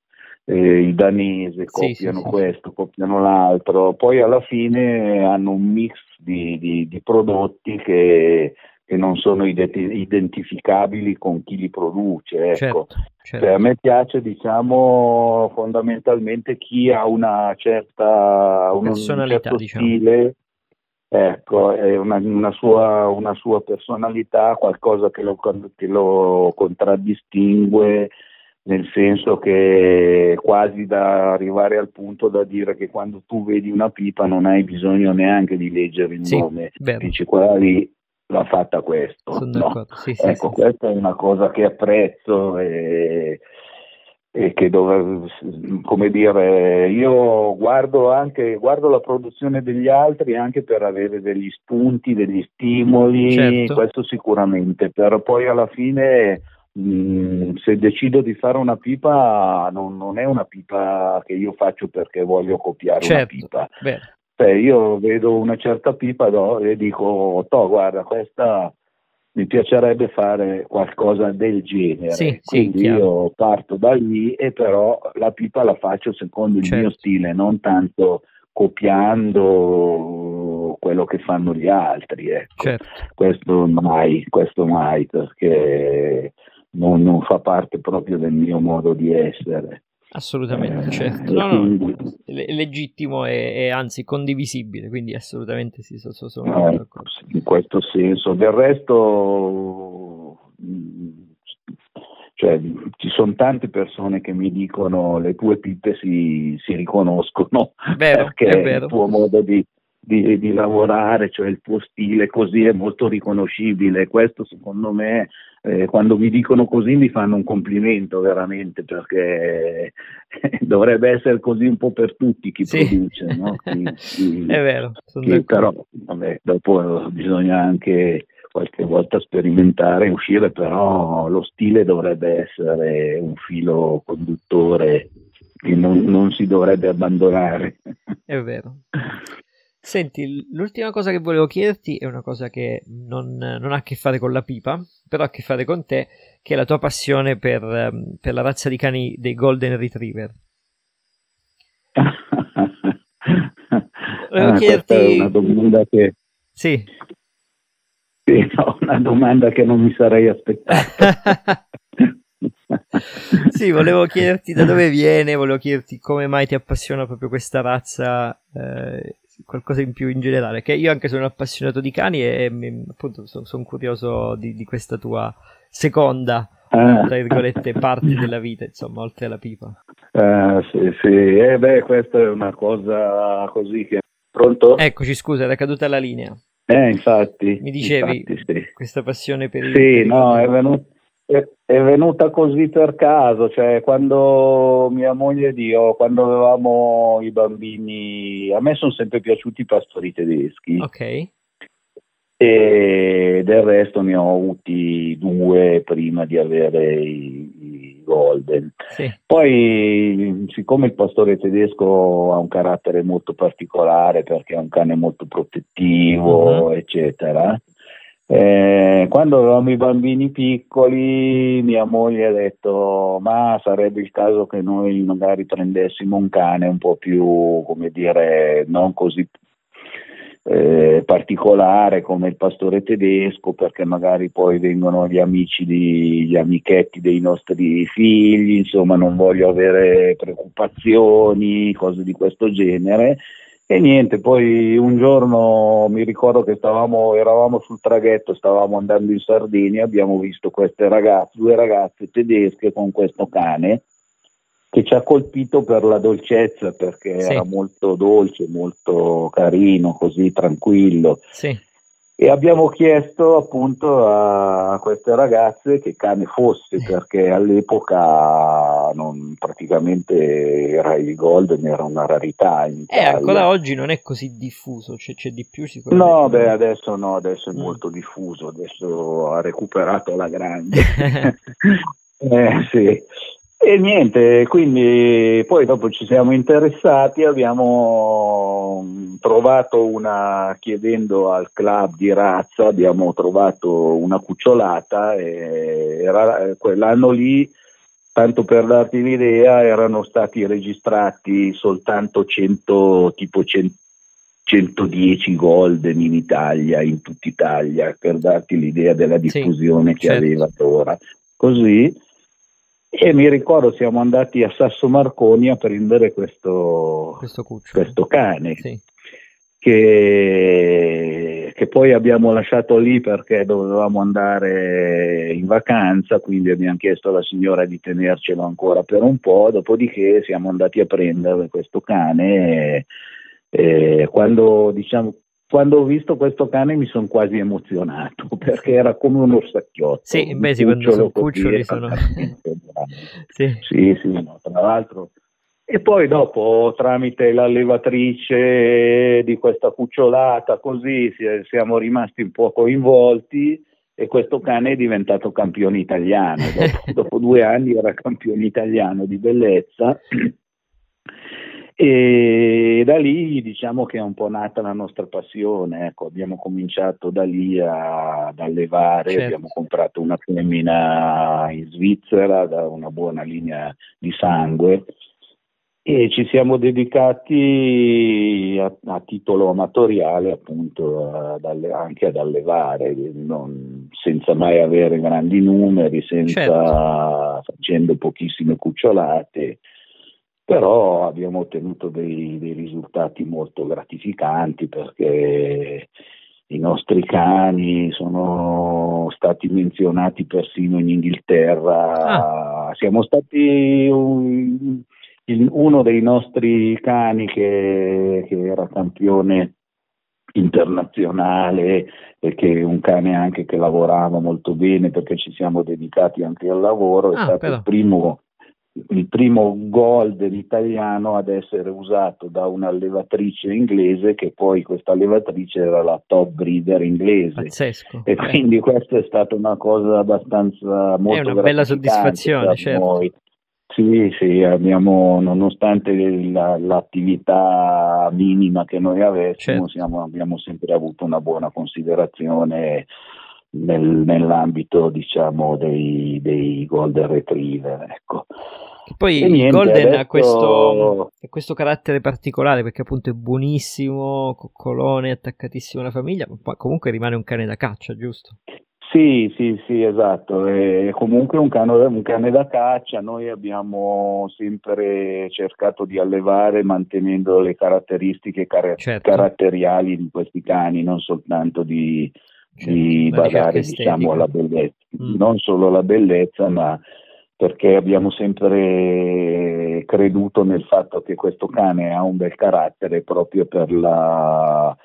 eh, i danesi copiano sì, sì, questo, sì. copiano l'altro, poi alla fine hanno un mix di, di, di prodotti che, che, non sono identificabili con chi li produce. Ecco. Certo, certo. Cioè, a me piace, diciamo, fondamentalmente chi ha una certa personalità, un certo diciamo. stile. Ecco, una, una, sua, una, sua, personalità, qualcosa che lo, che lo contraddistingue, nel senso che quasi da arrivare al punto da dire che quando tu vedi una pipa non hai bisogno neanche di leggere il sì, nome, vero. dici quella lì l'ha fatta questo. No. Sì, sì, ecco, questa è una cosa che apprezzo e, e che dove, come dire, io guardo anche guardo la produzione degli altri anche per avere degli spunti, degli stimoli, certo. questo sicuramente, però poi alla fine Mm, se decido di fare una pipa non, non, è una pipa che io faccio perché voglio copiare certo, una pipa. Cioè, io vedo una certa pipa no, e dico, to, guarda, questa mi piacerebbe fare qualcosa del genere. Sì, Quindi sì, io parto da lì e però la pipa la faccio secondo il certo. mio stile, non tanto copiando quello che fanno gli altri. Ecco. Certo. Questo mai, questo mai, perché non, non, fa parte proprio del mio modo di essere. Assolutamente, eh, certo. No, no, è legittimo e, e, anzi condivisibile, quindi assolutamente sì, sono, sono eh, in questo senso. Del resto, cioè, ci sono tante persone che mi dicono le tue pippe si, si riconoscono vero, perché il tuo modo di, di, di, lavorare, cioè il tuo stile così è molto riconoscibile. Questo secondo me eh, quando mi dicono così mi fanno un complimento veramente perché dovrebbe essere così un po' per tutti chi sì. produce. No? Chi, chi, è vero, chi, però vabbè, dopo bisogna anche qualche volta sperimentare e uscire, però lo stile dovrebbe essere un filo conduttore che non, non si dovrebbe abbandonare. È vero. Senti, l'ultima cosa che volevo chiederti è una cosa che non, non, ha a che fare con la pipa, però ha a che fare con te, che è la tua passione per, ehm, per la razza di cani dei Golden Retriever. volevo ah, chiederti... È una domanda che... Sì. sì no, una domanda che non mi sarei aspettato. sì, volevo chiederti da dove viene, volevo chiederti come mai ti appassiona proprio questa razza, eh, qualcosa in più in generale, che io anche sono appassionato di cani e mi, appunto sono, sono curioso di, di, questa tua seconda, ah. tra virgolette, parte della vita, insomma, oltre alla pipa. Uh, sì, sì, eh, beh, questa è una cosa così che... Pronto? Eccoci, scusa, era caduta la linea. Eh, infatti. Mi dicevi infatti, sì. questa passione per il... Sì, no, è venuto è venuta così per caso, cioè quando mia moglie ed io, quando avevamo i bambini, a me sono sempre piaciuti i pastori tedeschi. Ok. E del resto ne ho avuti due prima di avere i, i Golden. Sì. Poi, siccome il pastore tedesco ha un carattere molto particolare perché è un cane molto protettivo, uh-huh. eccetera, eh, quando avevamo i bambini piccoli, mia moglie ha detto: Ma sarebbe il caso che noi magari prendessimo un cane un po' più, come dire, non così eh, particolare come il pastore tedesco, perché magari poi vengono gli amici, di, gli amichetti dei nostri figli, insomma, non voglio avere preoccupazioni, cose di questo genere. E niente, poi un giorno mi ricordo che stavamo, eravamo sul traghetto, stavamo andando in Sardegna, abbiamo visto queste ragazze, due ragazze tedesche con questo cane che ci ha colpito per la dolcezza, perché sì. era molto dolce, molto carino, così tranquillo. Sì e abbiamo chiesto appunto a queste ragazze che cane fosse perché all'epoca non, praticamente era il golden era una rarità eh, ancora oggi non è così diffuso c'è, c'è di più sicuramente no? beh adesso no adesso è mm. molto diffuso adesso ha recuperato la grande. Eh, sì e niente, quindi poi dopo ci siamo interessati, abbiamo trovato una, chiedendo al club di razza, abbiamo trovato una cucciolata e era, quell'anno lì, tanto per darti l'idea, erano stati registrati soltanto 100, tipo 100, 110 golden in Italia, in tutta Italia, per darti l'idea della diffusione sì, che certo. aveva ora. Così e mi ricordo siamo andati a Sasso Marconi a prendere questo, questo, questo cane. Sì. Che, che, poi abbiamo lasciato lì perché dovevamo andare in vacanza, quindi abbiamo chiesto alla signora di tenercelo ancora per un po', dopodiché siamo andati a prendere questo cane. E, e quando diciamo quando ho visto questo cane mi sono quasi emozionato perché era come un orsacchiotto. Sì, beh, sì, quando sono cuccioli sono... sì, sì, sì no, tra l'altro. E poi dopo, tramite l'allevatrice di questa cucciolata, così siamo rimasti un po' coinvolti e questo cane è diventato campione italiano. Dopo, dopo due anni era campione italiano di bellezza e da lì diciamo che è un po' nata la nostra passione, ecco, abbiamo cominciato da lì a, ad allevare, certo. abbiamo comprato una femmina in Svizzera da una buona linea di sangue e ci siamo dedicati a, a titolo amatoriale appunto ad alle, anche ad allevare, non, senza mai avere grandi numeri, senza, certo. facendo pochissime cucciolate però abbiamo ottenuto dei, dei risultati molto gratificanti perché i nostri cani sono stati menzionati persino in Inghilterra. Ah. Siamo stati un, uno dei nostri cani che, che, era campione internazionale e che è un cane anche che lavorava molto bene perché ci siamo dedicati anche al lavoro, è ah, stato però. il primo il primo golden italiano ad essere usato da un'allevatrice inglese che poi questa allevatrice era la top breeder inglese Pazzesco. e quindi questa è stata una cosa abbastanza molto è una bella soddisfazione certo. noi. Sì, sì, abbiamo, nonostante la, l'attività minima che noi avessimo, certo. siamo, abbiamo sempre avuto una buona considerazione nel, nell'ambito diciamo, dei, dei golden retriever. Ecco. Poi il Golden adesso... ha questo, questo, carattere particolare perché appunto è buonissimo, coccolone, attaccatissimo alla famiglia, ma comunque rimane un cane da caccia, giusto? Sì, sì, sì, esatto. È comunque un cane, un cane, da caccia. Noi abbiamo sempre cercato di allevare mantenendo le caratteristiche car- certo. caratteriali di questi cani, non soltanto di, di badare diciamo, alla bellezza. Mm. Non solo la bellezza, ma perché abbiamo sempre creduto nel fatto che questo cane ha un bel carattere proprio per la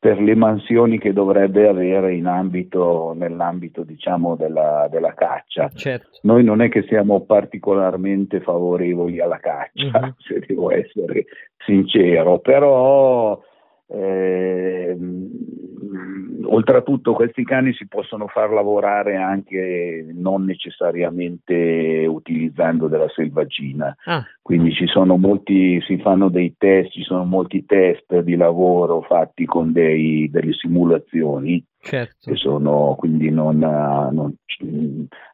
per le mansioni che dovrebbe avere in ambito, nell'ambito diciamo, della, della caccia. Certo. Noi non è che siamo particolarmente favorevoli alla caccia, uh-huh. se devo essere sincero, però eh, oltretutto questi cani si possono far lavorare anche non necessariamente utilizzando della selvaggina, ah. quindi ci sono molti, si fanno dei test, ci sono molti test di lavoro fatti con dei, delle simulazioni. Certo. Che sono quindi non, non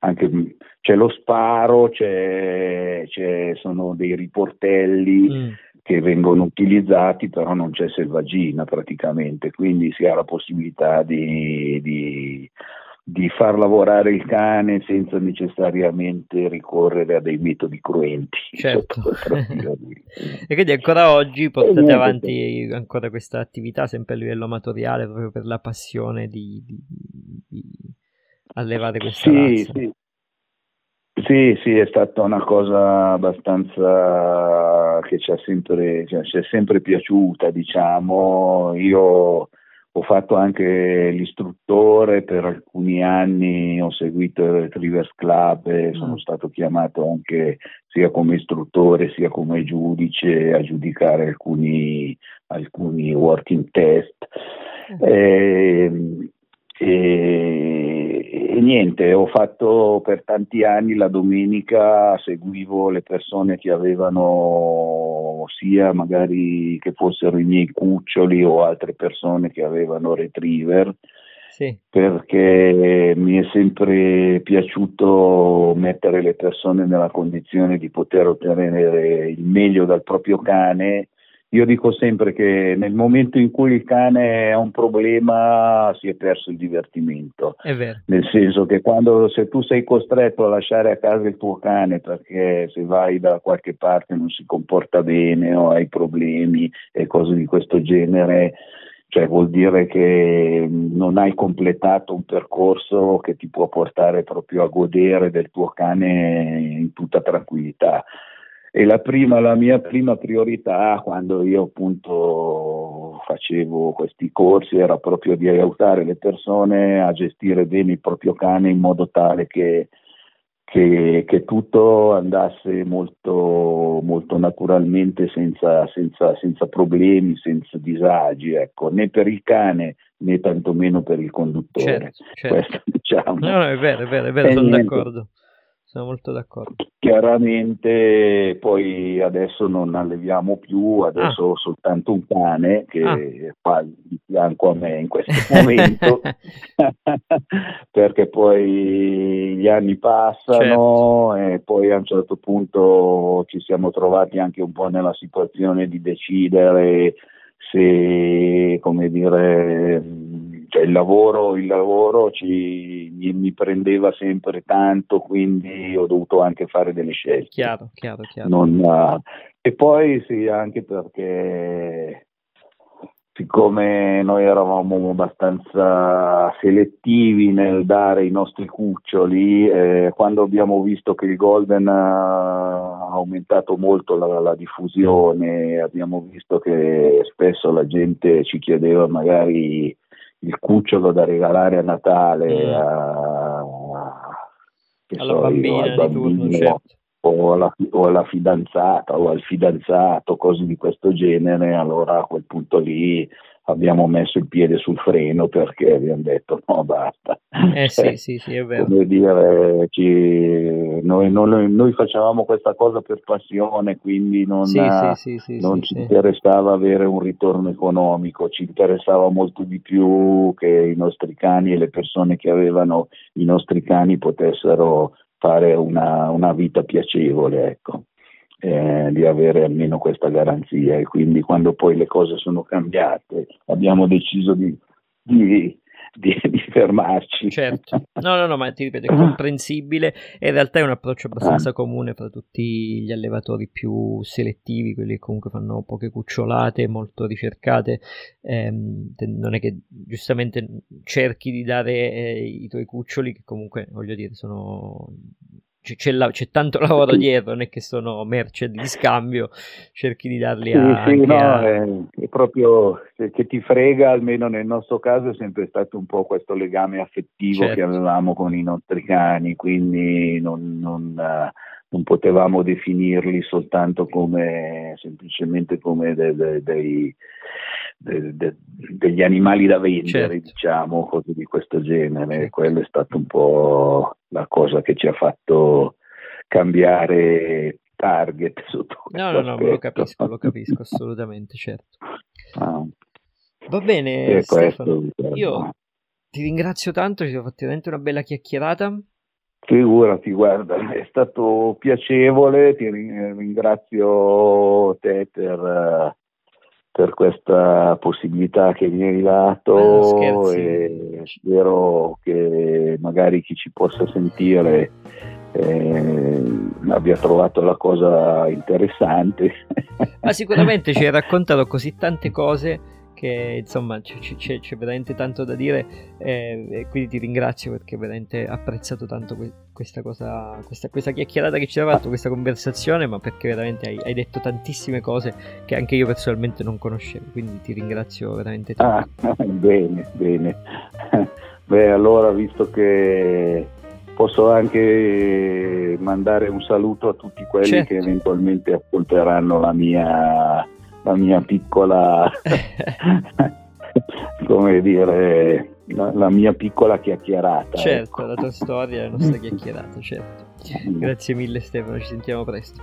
anche c'è lo sparo, c'è, c'è sono dei riportelli. Mm che vengono utilizzati, però non c'è selvaggina praticamente, quindi si ha la possibilità di, di, di far lavorare il cane senza necessariamente ricorrere a dei metodi cruenti. Certo. e quindi ancora oggi portate avanti ancora questa attività sempre a livello amatoriale proprio per la passione di, di, allevare questa sì, razza. Sì. Sì, sì, è stata una cosa abbastanza che ci, sempre, cioè, ci è sempre piaciuta, diciamo. Io ho fatto anche l'istruttore per alcuni anni, ho seguito il Retrievers Club e mm. sono stato chiamato anche sia come istruttore sia come giudice a giudicare alcuni, alcuni working test. Mm. E, ehm, e, e, niente, ho fatto per tanti anni la domenica, seguivo le persone che avevano sia magari che fossero i miei cuccioli o altre persone che avevano retriever. Sì. perché mi è sempre piaciuto mettere le persone nella condizione di poter ottenere il meglio dal proprio cane io dico sempre che nel momento in cui il cane ha un problema si è perso il divertimento. È vero. Nel senso che quando se tu sei costretto a lasciare a casa il tuo cane perché se vai da qualche parte non si comporta bene o hai problemi e cose di questo genere, cioè vuol dire che non hai completato un percorso che ti può portare proprio a godere del tuo cane in tutta tranquillità e la, prima, la mia prima priorità quando io appunto facevo questi corsi era proprio di aiutare le persone a gestire bene il proprio cane in modo tale che, che, che tutto andasse molto, molto naturalmente senza, senza, senza, problemi, senza disagi, ecco, né per il cane né tantomeno per il conduttore. Certo, certo. Questo, diciamo. No, no, è vero, è vero, è vero sono niente. d'accordo sono molto d'accordo. Chiaramente poi adesso non alleviamo più, adesso ah. ho soltanto un cane che ah. fa di fianco a me in questo momento, perché poi gli anni passano certo. e poi a un certo punto ci siamo trovati anche un po' nella situazione di decidere se, come dire, cioè il lavoro, il lavoro ci, mi, mi, prendeva sempre tanto, quindi ho dovuto anche fare delle scelte. Chiaro, chiaro, chiaro. Non, uh, e poi sì, anche perché siccome noi eravamo abbastanza selettivi nel dare i nostri cuccioli, eh, quando abbiamo visto che il Golden ha aumentato molto la, la, diffusione, abbiamo visto che spesso la gente ci chiedeva magari il cucciolo da regalare a Natale mm. a, alla so, bambina io, al bambino, turno, certo. o, alla, o, alla, fidanzata o al fidanzato, cose di questo genere, allora a quel punto lì abbiamo messo il piede sul freno perché abbiamo detto no basta. Eh sì, sì, sì, è vero. Come dire, ci, noi, noi, noi, facevamo questa cosa per passione, quindi non, sì, sì, sì, non ci interessava avere un ritorno economico, ci interessava molto di più che i nostri cani e le persone che avevano i nostri cani potessero fare una, una vita piacevole, ecco eh, di avere almeno questa garanzia e quindi quando poi le cose sono cambiate abbiamo deciso di, di, di, di, fermarci. Certo, no, no, no, ma ti ripeto, è comprensibile e in realtà è un approccio abbastanza ah. comune fra tutti gli allevatori più selettivi, quelli che comunque fanno poche cucciolate, molto ricercate. Eh, non è che giustamente cerchi di dare eh, i tuoi cuccioli, che comunque voglio dire sono c'è, la, c'è, tanto lavoro dietro, non è che sono merce di scambio, cerchi di darli a... Sì, no, a... È, è, proprio che ti frega, almeno nel nostro caso è sempre stato un po' questo legame affettivo certo. che avevamo con i nostri cani, quindi non, non, non potevamo definirli soltanto come, semplicemente come dei... De, de, de, de, degli animali da vendere, certo. diciamo, cose di questo genere. Quello è stato un po' la cosa che ci ha fatto cambiare target sotto No, no, no, lo capisco, lo capisco assolutamente, certo. Ah. Va bene, Stefano. Io ti ringrazio tanto, ci siamo fatti veramente una bella chiacchierata. Figurati, guarda, è stato piacevole, ti ringrazio te per per questa possibilità che mi hai dato e spero che magari chi ci possa sentire eh, abbia trovato la cosa interessante. Ma sicuramente ci hai raccontato così tante cose che insomma c- c- c'è, c'è, veramente tanto da dire eh, e quindi ti ringrazio perché veramente apprezzato tanto que- questa cosa, questa, questa, chiacchierata che ci ha fatto, questa conversazione, ma perché veramente hai, hai, detto tantissime cose che anche io personalmente non conoscevo, quindi ti ringrazio veramente tanto. Ah, bene, bene. Beh, allora visto che posso anche mandare un saluto a tutti quelli certo. che eventualmente ascolteranno la mia la mia piccola, come dire, la, la, mia piccola chiacchierata. Certo, ecco. la tua storia è la nostra chiacchierata, certo. Grazie mille Stefano, ci sentiamo presto.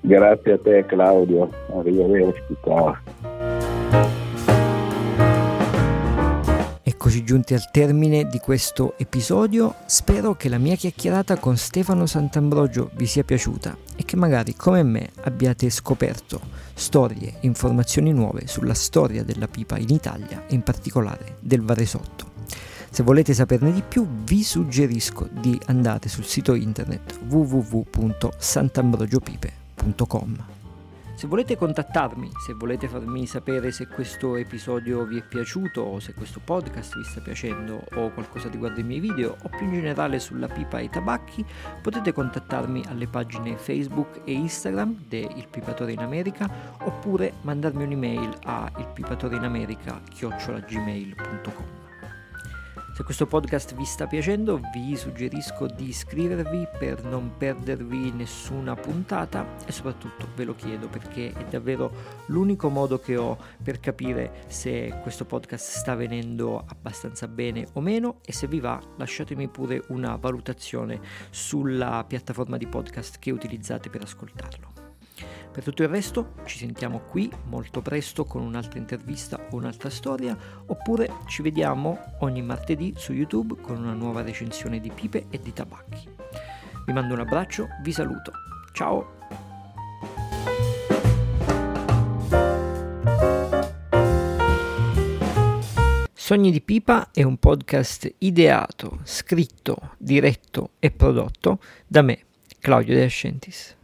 Grazie a te Claudio, arrivederci, ciao. Eccoci giunti al termine di questo episodio, spero che la mia chiacchierata con Stefano Sant'Ambrogio vi sia piaciuta e che magari come me abbiate scoperto storie e informazioni nuove sulla storia della pipa in Italia e in particolare del Varesotto. Se volete saperne di più vi suggerisco di andare sul sito internet www.sant'ambrogiopipe.com. Se volete contattarmi, se volete farmi sapere se questo episodio vi è piaciuto o se questo podcast vi sta piacendo o qualcosa riguardo i miei video o più in generale sulla pipa e i tabacchi, potete contattarmi alle pagine Facebook e Instagram de Il Pipatore in America oppure mandarmi un'email a ilpipatoreinamerica.gmail.com se questo podcast vi sta piacendo vi suggerisco di iscrivervi per non perdervi nessuna puntata e soprattutto ve lo chiedo perché è davvero l'unico modo che ho per capire se questo podcast sta venendo abbastanza bene o meno e se vi va lasciatemi pure una valutazione sulla piattaforma di podcast che utilizzate per ascoltarlo. Per tutto il resto ci sentiamo qui molto presto con un'altra intervista o un'altra storia, oppure ci vediamo ogni martedì su YouTube con una nuova recensione di pipe e di tabacchi. Vi mando un abbraccio, vi saluto. Ciao! Sogni di Pipa è un podcast ideato, scritto, diretto e prodotto da me, Claudio De Ascentis.